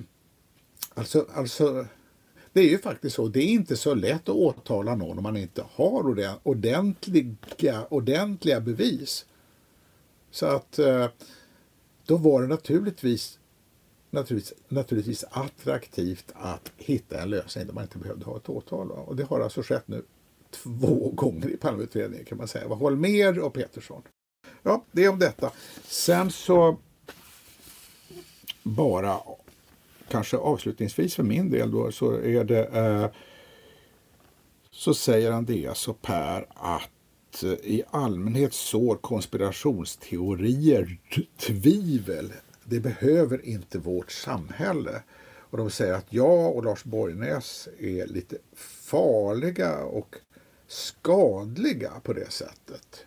alltså, alltså det är ju faktiskt så, det är inte så lätt att åtala någon om man inte har ordentliga, ordentliga bevis. Så att eh, då var det naturligtvis, naturligtvis, naturligtvis attraktivt att hitta en lösning där man inte behövde ha ett åtal. Och det har alltså skett nu två [LAUGHS] gånger i Palmeutredningen kan man säga. Holmér Holmer och Petersson. Ja, det är om detta. Sen så bara kanske avslutningsvis för min del då så är det eh, så säger Andreas och Per att eh, i allmänhet sår konspirationsteorier tvivel. Det behöver inte vårt samhälle. Och de säger att jag och Lars Borgnäs är lite farliga och skadliga på det sättet.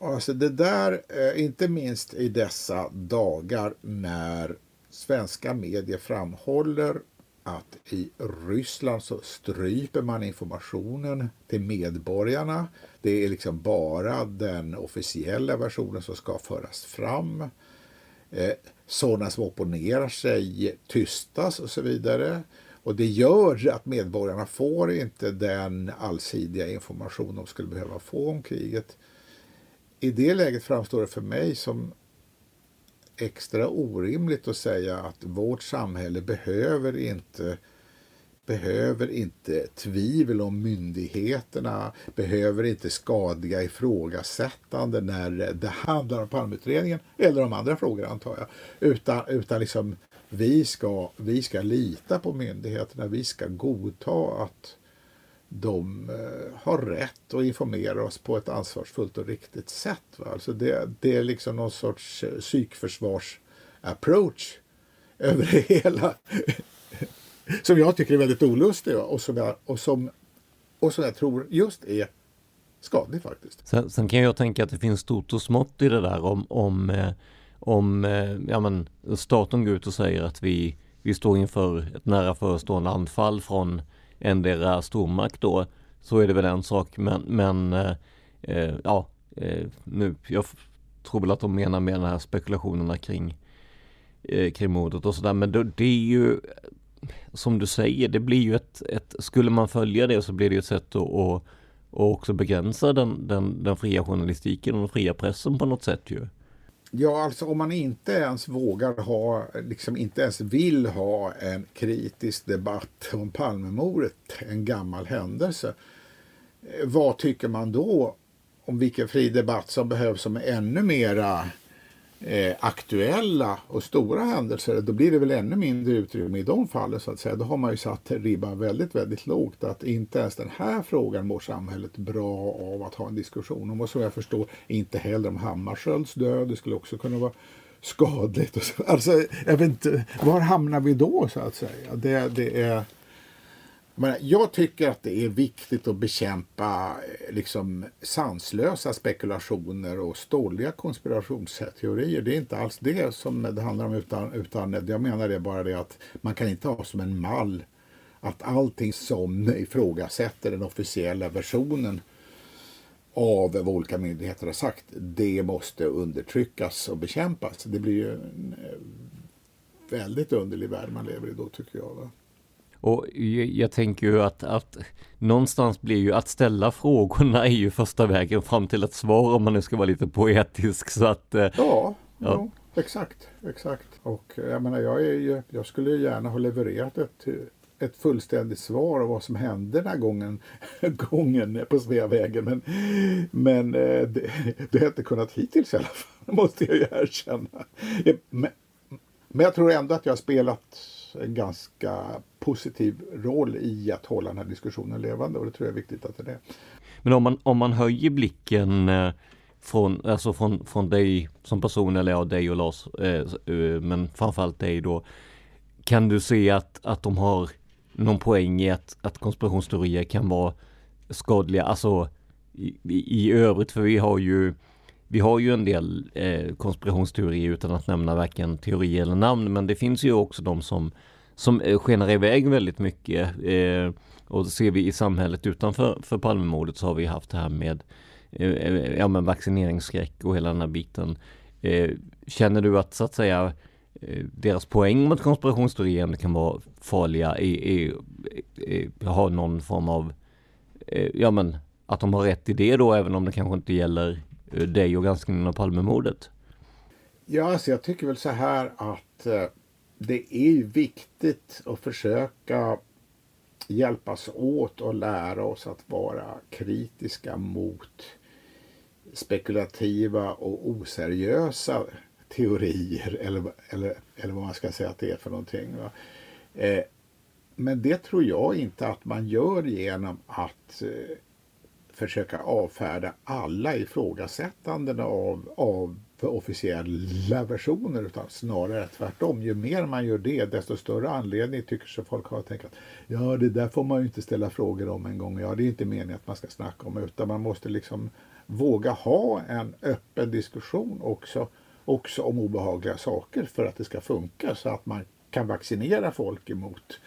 Alltså det där, eh, inte minst i dessa dagar när svenska medier framhåller att i Ryssland så stryper man informationen till medborgarna. Det är liksom bara den officiella versionen som ska föras fram. Eh, sådana som opponerar sig tystas och så vidare. Och det gör att medborgarna får inte den allsidiga information de skulle behöva få om kriget. I det läget framstår det för mig som extra orimligt att säga att vårt samhälle behöver inte behöver inte tvivel om myndigheterna, behöver inte skadliga ifrågasättande när det handlar om palmutredningen eller om andra frågor antar jag. Utan, utan liksom vi ska, vi ska lita på myndigheterna, vi ska godta att de eh, har rätt att informera oss på ett ansvarsfullt och riktigt sätt. Va? Alltså det, det är liksom någon sorts eh, psykförsvars-approach [LAUGHS] över det hela. [LAUGHS] som jag tycker är väldigt olustig va? och, som jag, och, som, och som jag tror just är skadlig faktiskt. Sen, sen, kan jag tänka att det finns stort och smått i det där om, om, eh, om ja, men staten går ut och säger att vi, vi står inför ett nära förestående anfall från endera stormakt då så är det väl en sak men, men eh, eh ja, eh, nu, jag tror väl att de menar med de här spekulationerna kring, eh, kring mordet och sådär men det, det, är ju som du säger, det blir ju ett, ett, skulle man följa det så blir det ju ett sätt att, att att också begränsa den, den, den fria journalistiken och den fria pressen på något sätt ju. Ja, alltså om man inte ens vågar ha, liksom inte ens vill ha en kritisk debatt om Palmemordet, en gammal händelse. Eh, vad tycker man då om vilken fri debatt som behövs som är ännu mera eh, aktuella och stora händelser, då blir det väl ännu mindre utrymme i de fallen så att säga. Då har man ju satt ribban väldigt, väldigt lågt att inte ens den här frågan mår samhället bra av att ha en diskussion om. Och som jag förstår inte heller om Hammarskjölds död. Det skulle också kunna vara skadligt. Och så. Alltså, jag vet inte, var hamnar vi då så att säga? Det, det är... Men jag tycker att det är viktigt att bekämpa eh, liksom, sanslösa spekulationer och ståliga konspirationsteorier. Det är inte alls det som det handlar om utan, utan jag menar det bara det att man kan inte ha som en mall att allting som ifrågasätter den officiella versionen av vad olika myndigheter har sagt, det måste undertryckas och bekämpas. Det blir ju en eh, väldigt underlig värld man lever i då tycker jag. Va? Och jag tänker ju att, att någonstans blir ju att ställa frågorna är ju första vägen fram till ett svar om man nu ska vara lite poetisk. Så att, eh, ja, ja. ja exakt, exakt. Och jag menar, jag, är ju, jag skulle gärna ha levererat ett, ett fullständigt svar av vad som hände den här gången, [LAUGHS] gången på Sveavägen. Men, men eh, det, det har jag inte kunnat hittills i alla fall, [LAUGHS] måste jag ju erkänna. Men, men jag tror ändå att jag har spelat en ganska positiv roll i att hålla den här diskussionen levande och det tror jag är viktigt att det är. Men om man, om man höjer blicken eh, från, alltså från, från dig som person eller ja, dig och Lars, eh, eh, men framförallt dig då. Kan du se att, att de har någon poäng i att, att konspirationsteorier kan vara skadliga, alltså i, i övrigt, för vi har ju vi har ju en del eh, konspirationsteorier utan att nämna varken teori eller namn, men det finns ju också de som som eh, skenar iväg väldigt mycket. Eh, och ser vi i samhället utanför för Palmemordet så har vi haft det här med eh, eh ja men vaccineringsskräck och hela den här biten. Eh, känner du att så att säga eh, deras poäng mot konspirationsteorier kan vara farliga i, i, i, ha någon form av, eh, ja men att de har rätt i det då även om det kanske inte gäller Eh, dig och granskningen av Palmemordet? Ja, alltså jag tycker väl så här att eh, det är ju viktigt att försöka hjälpas åt och lära oss att vara kritiska mot spekulativa och oseriösa teorier eller, eller, eller vad man ska säga att det är för någonting. Eh, men det tror jag inte att man gör genom att eh, försöka avfärda alla ifrågasättanden av, av officiella versioner utan snarare tvärtom. Ju mer man gör det desto större anledning tycker sig folk ha att tänka att ja det där får man ju inte ställa frågor om en gång. Ja det är inte meningen att man ska snacka om utan man måste liksom våga ha en öppen diskussion också, också om obehagliga saker för att det ska funka så att man kan vaccinera folk emot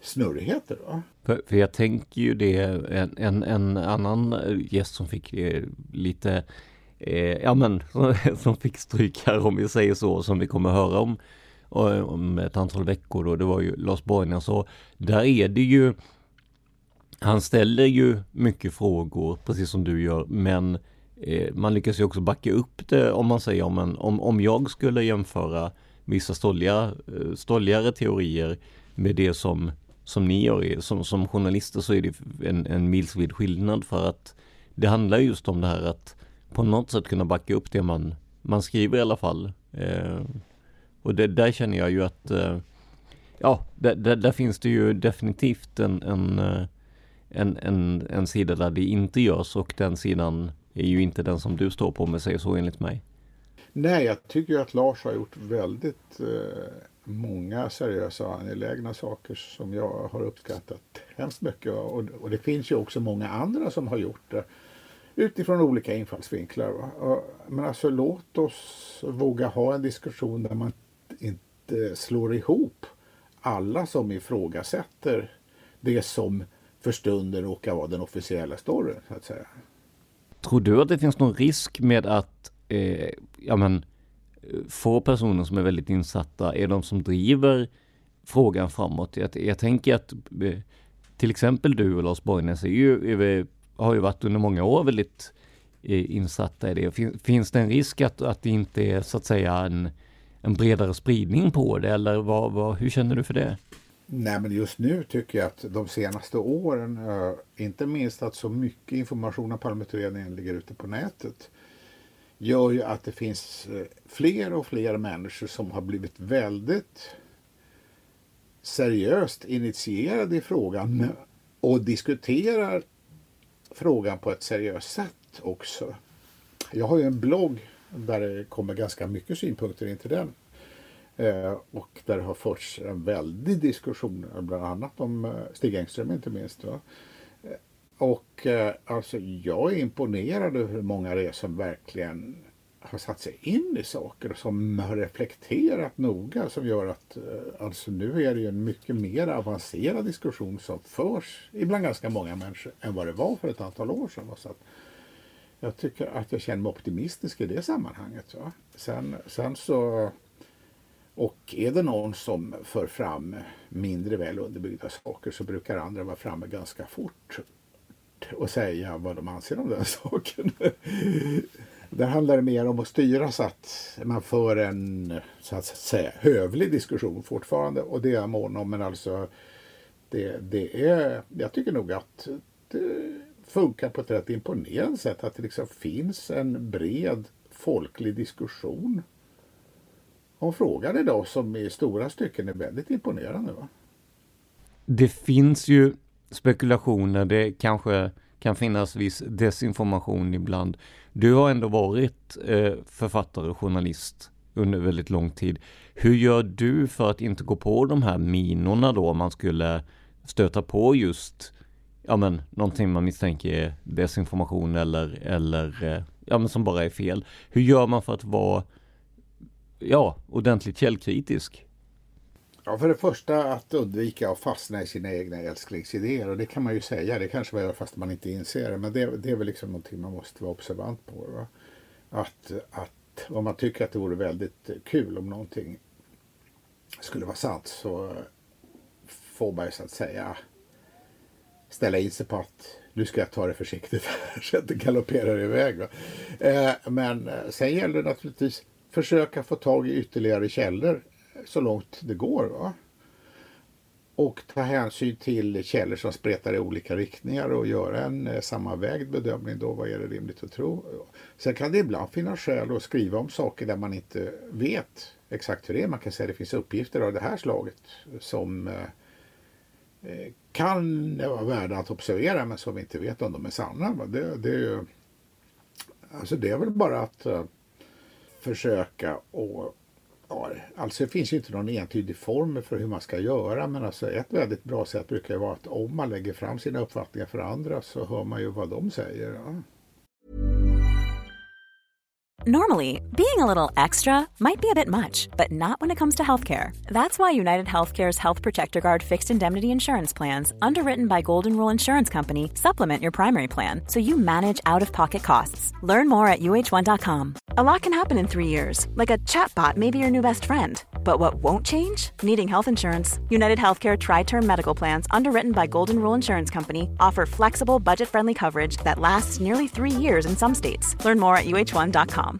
snurrigheter. Va? För, för jag tänker ju det, en, en, en annan gäst som fick eh, lite eh, ja men [LAUGHS] som fick stryk här om vi säger så, som vi kommer höra om eh, om ett antal veckor då, det var ju Lars Borgner så alltså, där är det ju han ställer ju mycket frågor precis som du gör men eh, man lyckas ju också backa upp det om man säger om, en, om, om jag skulle jämföra vissa stolliga, eh, stolligare teorier med det som, som ni gör. Som, som journalister så är det en, en milsvid skillnad för att det handlar just om det här att på något sätt kunna backa upp det man, man skriver i alla fall. Eh, och det, där känner jag ju att eh, ja, där, där, där, finns det ju definitivt en, en, eh, en, en, en sida där det inte görs och den sidan är ju inte den som du står på om jag säger så enligt mig. Nej, jag tycker att Lars har gjort väldigt eh, många seriösa och angelägna saker som jag har uppskattat hemskt mycket. Och, och det finns ju också många andra som har gjort det utifrån olika infallsvinklar. Va? Men alltså låt oss våga ha en diskussion där man inte slår ihop alla som ifrågasätter det som för stunden råkar vara den officiella storyn. Så att säga. Tror du att det finns någon risk med att eh, ja, men, få personer som är väldigt insatta är de som driver frågan framåt? Jag, jag tänker att eh, till exempel du och Lars Borgnäs är ju, har ju varit under många år väldigt eh, insatta i det. Finns det en risk att, att det inte är så att säga en, en bredare spridning på det eller vad, vad, hur känner du för det? Nej men just nu tycker jag att de senaste åren, eh, inte minst att så mycket information om Palmeutredningen ligger ute på nätet, gör ju att det finns eh, fler och fler människor som har blivit väldigt seriöst initierade i frågan och diskuterar frågan på ett seriöst sätt också. Jag har ju en blogg där det kommer ganska mycket synpunkter in till den. Eh, och där det har förts en väldig diskussion, bland annat om eh, Stig Engström inte minst. Va? Och eh, alltså jag är imponerad över hur många det är som verkligen har satt sig in i saker och som har reflekterat noga som gör att eh, alltså nu är det ju en mycket mer avancerad diskussion som förs ibland ganska många människor än vad det var för ett antal år sedan. Så att jag tycker att jag känner mig optimistisk i det sammanhanget. Va? Sen, sen så och är det någon som för fram mindre väl underbyggda saker så brukar andra vara framme ganska fort och säga vad de anser om den [LAUGHS] saken. Där handlar det mer om att styra så att man för en så att säga hövlig diskussion fortfarande och det är jag mån om. Men alltså det, det är, jag tycker nog att det funkar på ett rätt imponerande sätt att det liksom finns en bred folklig diskussion om frågan idag som i stora stycken är väldigt imponerande. Va? Det finns ju spekulationer, det kanske kan finnas viss desinformation ibland. Du har ändå varit eh, författare och journalist under väldigt lång tid. Hur gör du för att inte gå på de här minorna då om man skulle stöta på just ja men någonting man misstänker är desinformation eller, eller eh, ja men som bara är fel. Hur gör man för att vara ja, ordentligt källkritisk? Ja, för det första att undvika att fastna i sina egna älsklingsidéer. Och det kan man ju säga, det kanske man gör fast man inte inser det. Men det, det är väl liksom någonting man måste vara observant på. Va? Att, att om man tycker att det vore väldigt kul om någonting skulle vara sant så får man ju så att säga ställa in sig på att nu ska jag ta det försiktigt [LAUGHS] så att det galopperar iväg. Va? Eh, men sen gäller det naturligtvis försöka få tag i ytterligare källor så långt det går. Va? Och ta hänsyn till källor som spretar i olika riktningar och göra en eh, sammanvägd bedömning då. Vad är det rimligt att tro? Sen kan det ibland finnas skäl att skriva om saker där man inte vet exakt hur det är. Man kan säga att det finns uppgifter av det här slaget som eh, eh kan vara värda att observera men som vi inte vet om de är sanna. Det, det, är, ju, alltså det är väl bara att uh, försöka och Ja, alltså det finns ju inte någon entydig formel för hur man ska göra men alltså ett väldigt bra sätt brukar ju vara att om man lägger fram sina uppfattningar för andra så hör man ju vad de säger. Ja. Normally, being a little extra might be a bit much, but not when it comes to healthcare. That's why United Healthcare's Health Protector Guard fixed indemnity insurance plans, underwritten by Golden Rule Insurance Company, supplement your primary plan so you manage out of pocket costs. Learn more at uh1.com. A lot can happen in three years, like a chatbot may be your new best friend. But what won't change? Needing health insurance. United Healthcare Tri Term Medical Plans, underwritten by Golden Rule Insurance Company, offer flexible, budget friendly coverage that lasts nearly three years in some states. Learn more at uh1.com.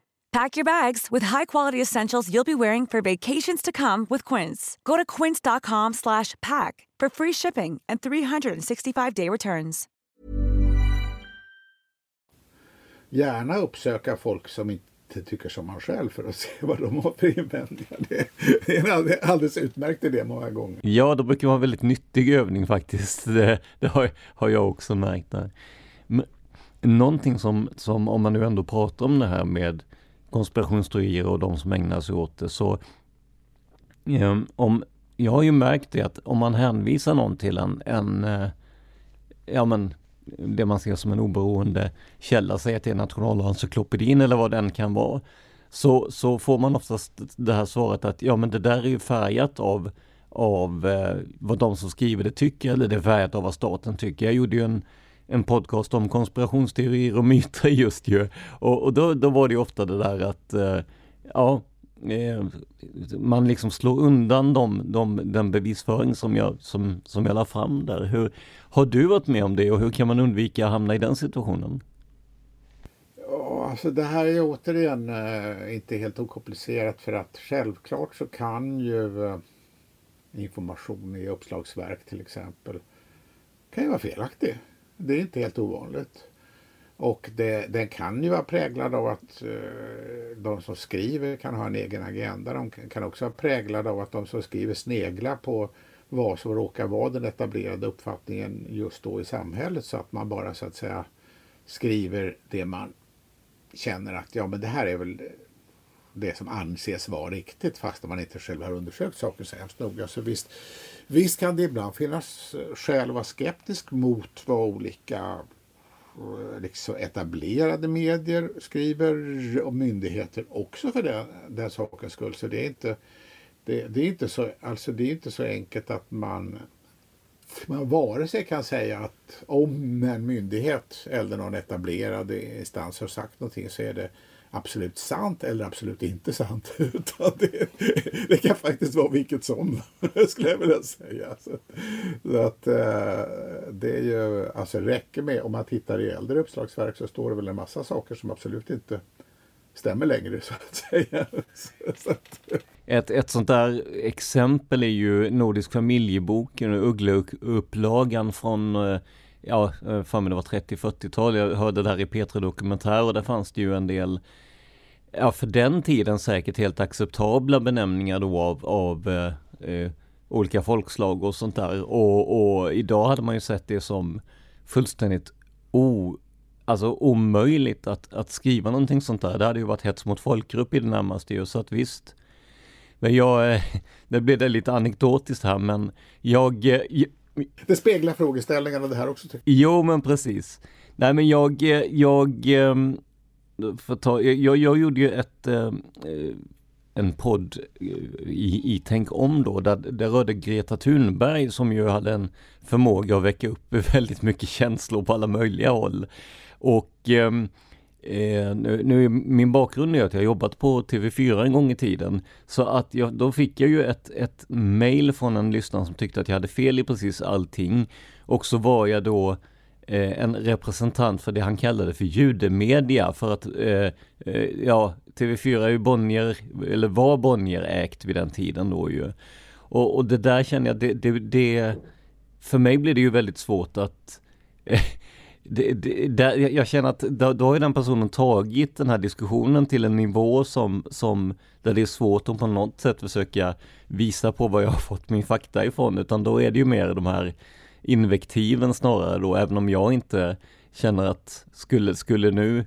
Pack your bags with high-quality essentials you'll be wearing for vacations to come with Quince. Go to quince.com/pack for free shipping and 365-day returns. Gärna uppsöka folk som inte tycker som man själv för att [LAUGHS] se vad de har för invändningar. Det är en alldeles utmärkt idé många gånger. Ja, det brukar vara en väldigt nyttig övning faktiskt. Det, det har, har jag också märkt där. Men, någonting som, som, om man nu ändå pratar om det här med konspirationsteorier och de som ägnar sig åt det, så eh, om, jag har ju märkt det att om man hänvisar någon till en, en eh, ja men det man ser som en oberoende källa, säg att det är Nationalencyklopedin eller vad den kan vara, så, så får man oftast det här svaret att ja men det där är ju färgat av, av eh, vad de som skriver det tycker eller det är färgat av vad staten tycker. Jag gjorde ju en, en podcast om konspirationsteorier och myter just ju. Och, och då, då var det ofta det där att eh, ja, eh, man liksom slår undan de, de, den bevisföring som jag, som, som jag la fram där. Hur, har du varit med om det och hur kan man undvika att hamna i den situationen? Ja, alltså det här är återigen eh, inte helt okomplicerat för att självklart så kan ju eh, information i uppslagsverk till exempel kan ju vara felaktig. Det är inte helt ovanligt. Och det, den kan ju vara präglad av att eh, de som skriver kan ha en egen agenda. De kan också vara präglade av att de som skriver sneglar på vad som råkar vara den etablerade uppfattningen just då i samhället så att man bara så att säga skriver det man känner att ja men det här är väl det som anses vara riktigt fast man inte själv har undersökt saken så hemskt noga. Så visst, visst kan det ibland finnas eh, skäl att vara skeptisk mot vad olika eh, liksom etablerade medier skriver och myndigheter också för den, den sakens skull. Så det är inte, det, det, är inte så, alltså det är inte så enkelt att man man vare sig kan säga att om en myndighet eller någon etablerad instans har sagt någonting så är det absolut sant eller absolut inte sant. [LAUGHS] Utan det, det kan faktiskt vara vilket som, [LAUGHS] skulle jag vilja säga. Så, så att eh, det är ju, alltså räcker med, om man tittar i äldre uppslagsverk så står det väl en massa saker som absolut inte stämmer längre så att säga. [LAUGHS] Så att, ett, ett sånt där exempel är ju Nordisk familjebok, Uggleupplagan från eh, ja, eh, för mig det var 30-40-tal. Jag hörde det här i Petra Dokumentär och där fanns det ju en del, ja för den tiden säkert helt acceptabla benämningar då av, av eh, eh, olika folkslag och sånt där. Och, och idag hade man ju sett det som fullständigt o alltså omöjligt att, att skriva någonting sånt där. Det hade ju varit hets mot folkgrupp i det närmaste ju, så att visst. Men jag, eh, [LAUGHS] det blir det lite anekdotiskt här, men jag det speglar frågeställningarna det här också. Tycker jag. Jo, men precis. Nej, men jag, eh, jag, ehm, för ta, jag, jag gjorde ju ett, ehm, eh, en podd eh, i, i Tänk om då, där det rörde Greta Thunberg som ju hade en förmåga att väcka upp [LAUGHS] väldigt mycket känslor på alla möjliga håll. Och ehm, Eh, nu, nu, min bakgrund är att jag jobbat på TV4 en gång i tiden. Så att jag, då fick jag ju ett, ett mail från en lyssnare som tyckte att jag hade fel i precis allting. Och så var jag då eh, en representant för det han kallade för judemedia för att eh, eh ja, TV4 är ju Bonnier, eller var Bonnier ägt vid den tiden då ju. Och, och det där känner jag, det, det, det, för mig blir det ju väldigt svårt att [LAUGHS] det, det, där, jag känner att då, då har den personen tagit den här diskussionen till en nivå som, som där det är svårt att på något sätt försöka visa på var jag har fått min fakta ifrån utan då är det ju mer de här invektiven snarare då även om jag inte känner att skulle, skulle nu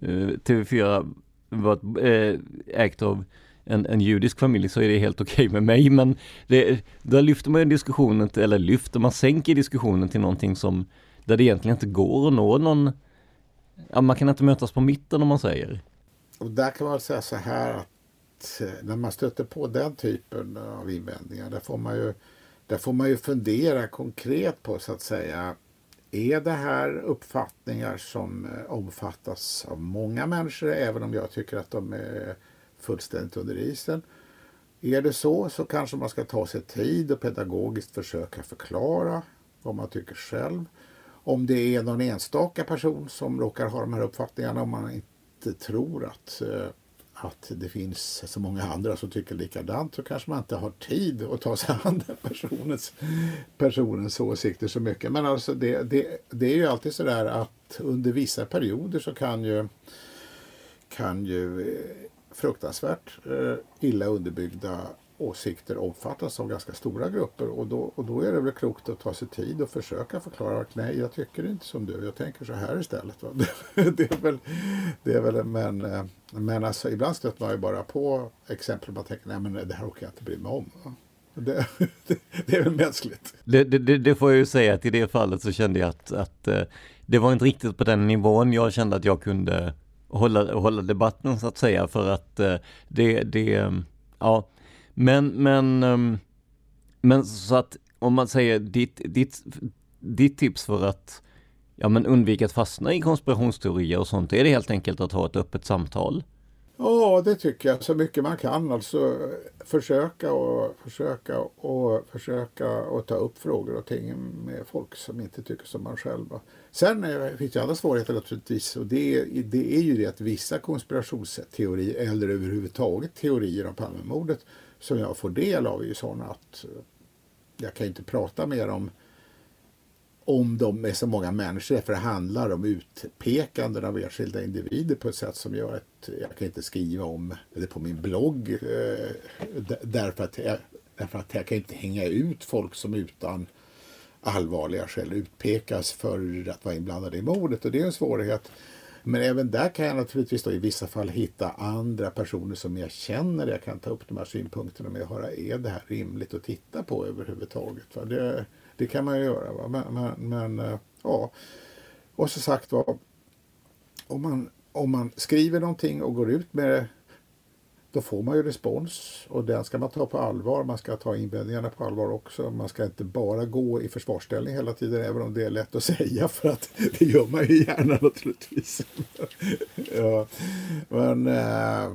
eh, TV4 vara eh, ägt av en, en judisk familj så är det helt okej okay med mig men det, där lyfter man diskussionen, till, eller lyfter, man sänker diskussionen till någonting som där det egentligen inte går att nå någon, ja man kan inte mötas på mitten om man säger. Och där kan man säga så här att eh, när man stöter på den typen av invändningar, där får man ju, där får man ju fundera konkret på så att säga, är det här uppfattningar som eh, omfattas av många människor, även om jag tycker att de är fullständigt under isen? Är det så så kanske man ska ta sig tid och pedagogiskt försöka förklara vad man tycker själv. Om det är någon enstaka person som råkar ha de här uppfattningarna, om man inte tror att, eh, att det finns så många andra som tycker likadant, så kanske man inte har tid att ta sig an den personens, personens åsikter så mycket. Men alltså det, det, det är ju alltid sådär att under vissa perioder så kan ju, kan ju eh, fruktansvärt eh, illa underbyggda åsikter omfattas av ganska stora grupper och då, och då är det väl klokt att ta sig tid och försöka förklara att nej, jag tycker inte som du, jag tänker så här istället. [LAUGHS] Det, är väl, det är väl, men, eh, men alltså, ibland stöter man ju bara på exempel man tänker nej men det här orkar jag inte bry mig om. Det, [LAUGHS] det, det, är väl mänskligt. Det, det, det, får jag ju säga att i det fallet så kände jag att, att eh, det var inte riktigt på den nivån jag kände att jag kunde hålla, hålla debatten så att säga för att eh, det, det, ja, men, men, um, men så att om man säger ditt, ditt, ditt tips för att ja, men undvika att fastna i konspirationsteorier och sånt, är det helt enkelt att ha ett öppet samtal? Ja, det tycker jag. Så mycket man kan. Alltså försöka och försöka och försöka och ta upp frågor och ting med folk som inte tycker som man själv. Sen eh, finns det andra svårigheter naturligtvis och det, det är ju det att vissa konspirationsteorier eller överhuvudtaget teorier om Palmemordet som jag får del av är ju sådana att eh, jag kan inte prata mer om om de med så många människor för det handlar om utpekanden av enskilda individer på ett sätt som gör att jag kan inte skriva om det på min blogg eh, därför, att jag, därför att jag kan inte hänga ut folk som utan allvarliga skäl utpekas för att vara inblandade i mordet. Och det är en svårighet men även där kan jag naturligtvis då i vissa fall hitta andra personer som jag känner. Jag kan ta upp de här synpunkterna med och höra, är det här rimligt att titta på överhuvudtaget? Va? Det, det kan man ju göra. Va? Men, men, men eh, ja, och som sagt var, om man, om man skriver någonting och går ut med det då får man ju respons och den ska man ta på allvar. Man ska ta invändningarna på allvar också. Man ska inte bara gå i försvarsställning hela tiden, även om det är lätt att [LAUGHS] säga för att [LAUGHS] det gör man ju gärna naturligtvis. [LAUGHS] ja, men äh,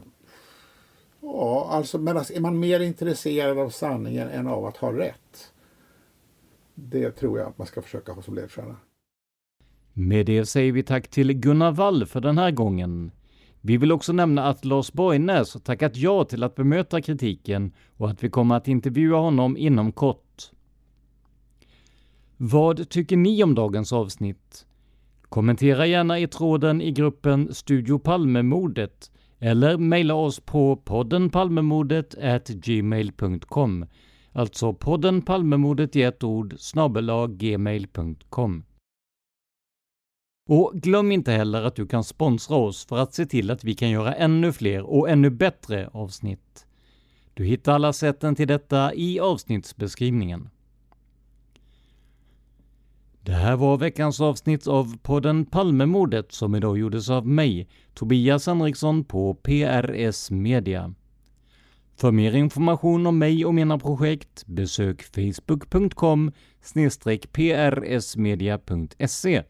ja, alltså, men alltså, är man mer intresserad av sanningen än av att ha rätt? Det tror jag att man ska försöka ha som ledstjärna. Med det säger vi tack till Gunnar Wall för den här gången. Vi vill också nämna att Lars Borgnäs har tackat ja till att bemöta kritiken och att vi kommer att intervjua honom inom kort. Vad tycker ni om dagens avsnitt? Kommentera gärna i tråden i gruppen Studio Palmemordet eller mejla oss på podden Palmemordet gmail.com. Alltså podden Palmemordet i ett ord snabel gmail.com. Och glöm inte heller att du kan sponsra oss för att se till att vi kan göra ännu fler och ännu bättre avsnitt. Du hittar alla sätten till detta i avsnittsbeskrivningen. Det här var veckans avsnitt av podden Palmemordet som idag gjordes av mig, Tobias Henriksson på PRS Media. För mer information om mig och mina projekt besök facebook.com prsmedia.se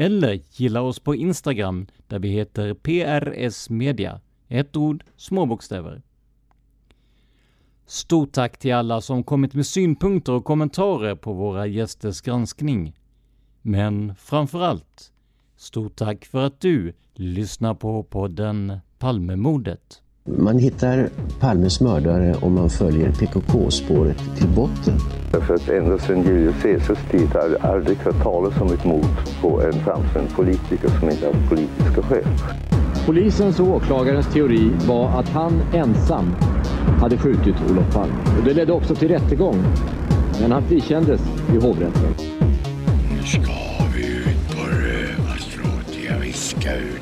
eller gilla oss på Instagram där vi heter PRS Media. Ett ord, små bokstäver. Stort tack till alla som kommit med synpunkter och kommentarer på våra gästers granskning. Men framför allt, stort tack för att du lyssnar på podden Palmemordet. Man hittar Palmes mördare om man följer PKK-spåret till botten. Därför att ända sedan Julius Caesars tid har jag aldrig hört talas om ett mord på en framstående politiker som inte har politiska skäl. Polisens och åklagarens teori var att han ensam hade skjutit Olof Palme. Och det ledde också till rättegång, men han frikändes i hovrätten. Nu ska vi ut på rövarstråt, jag viskar ut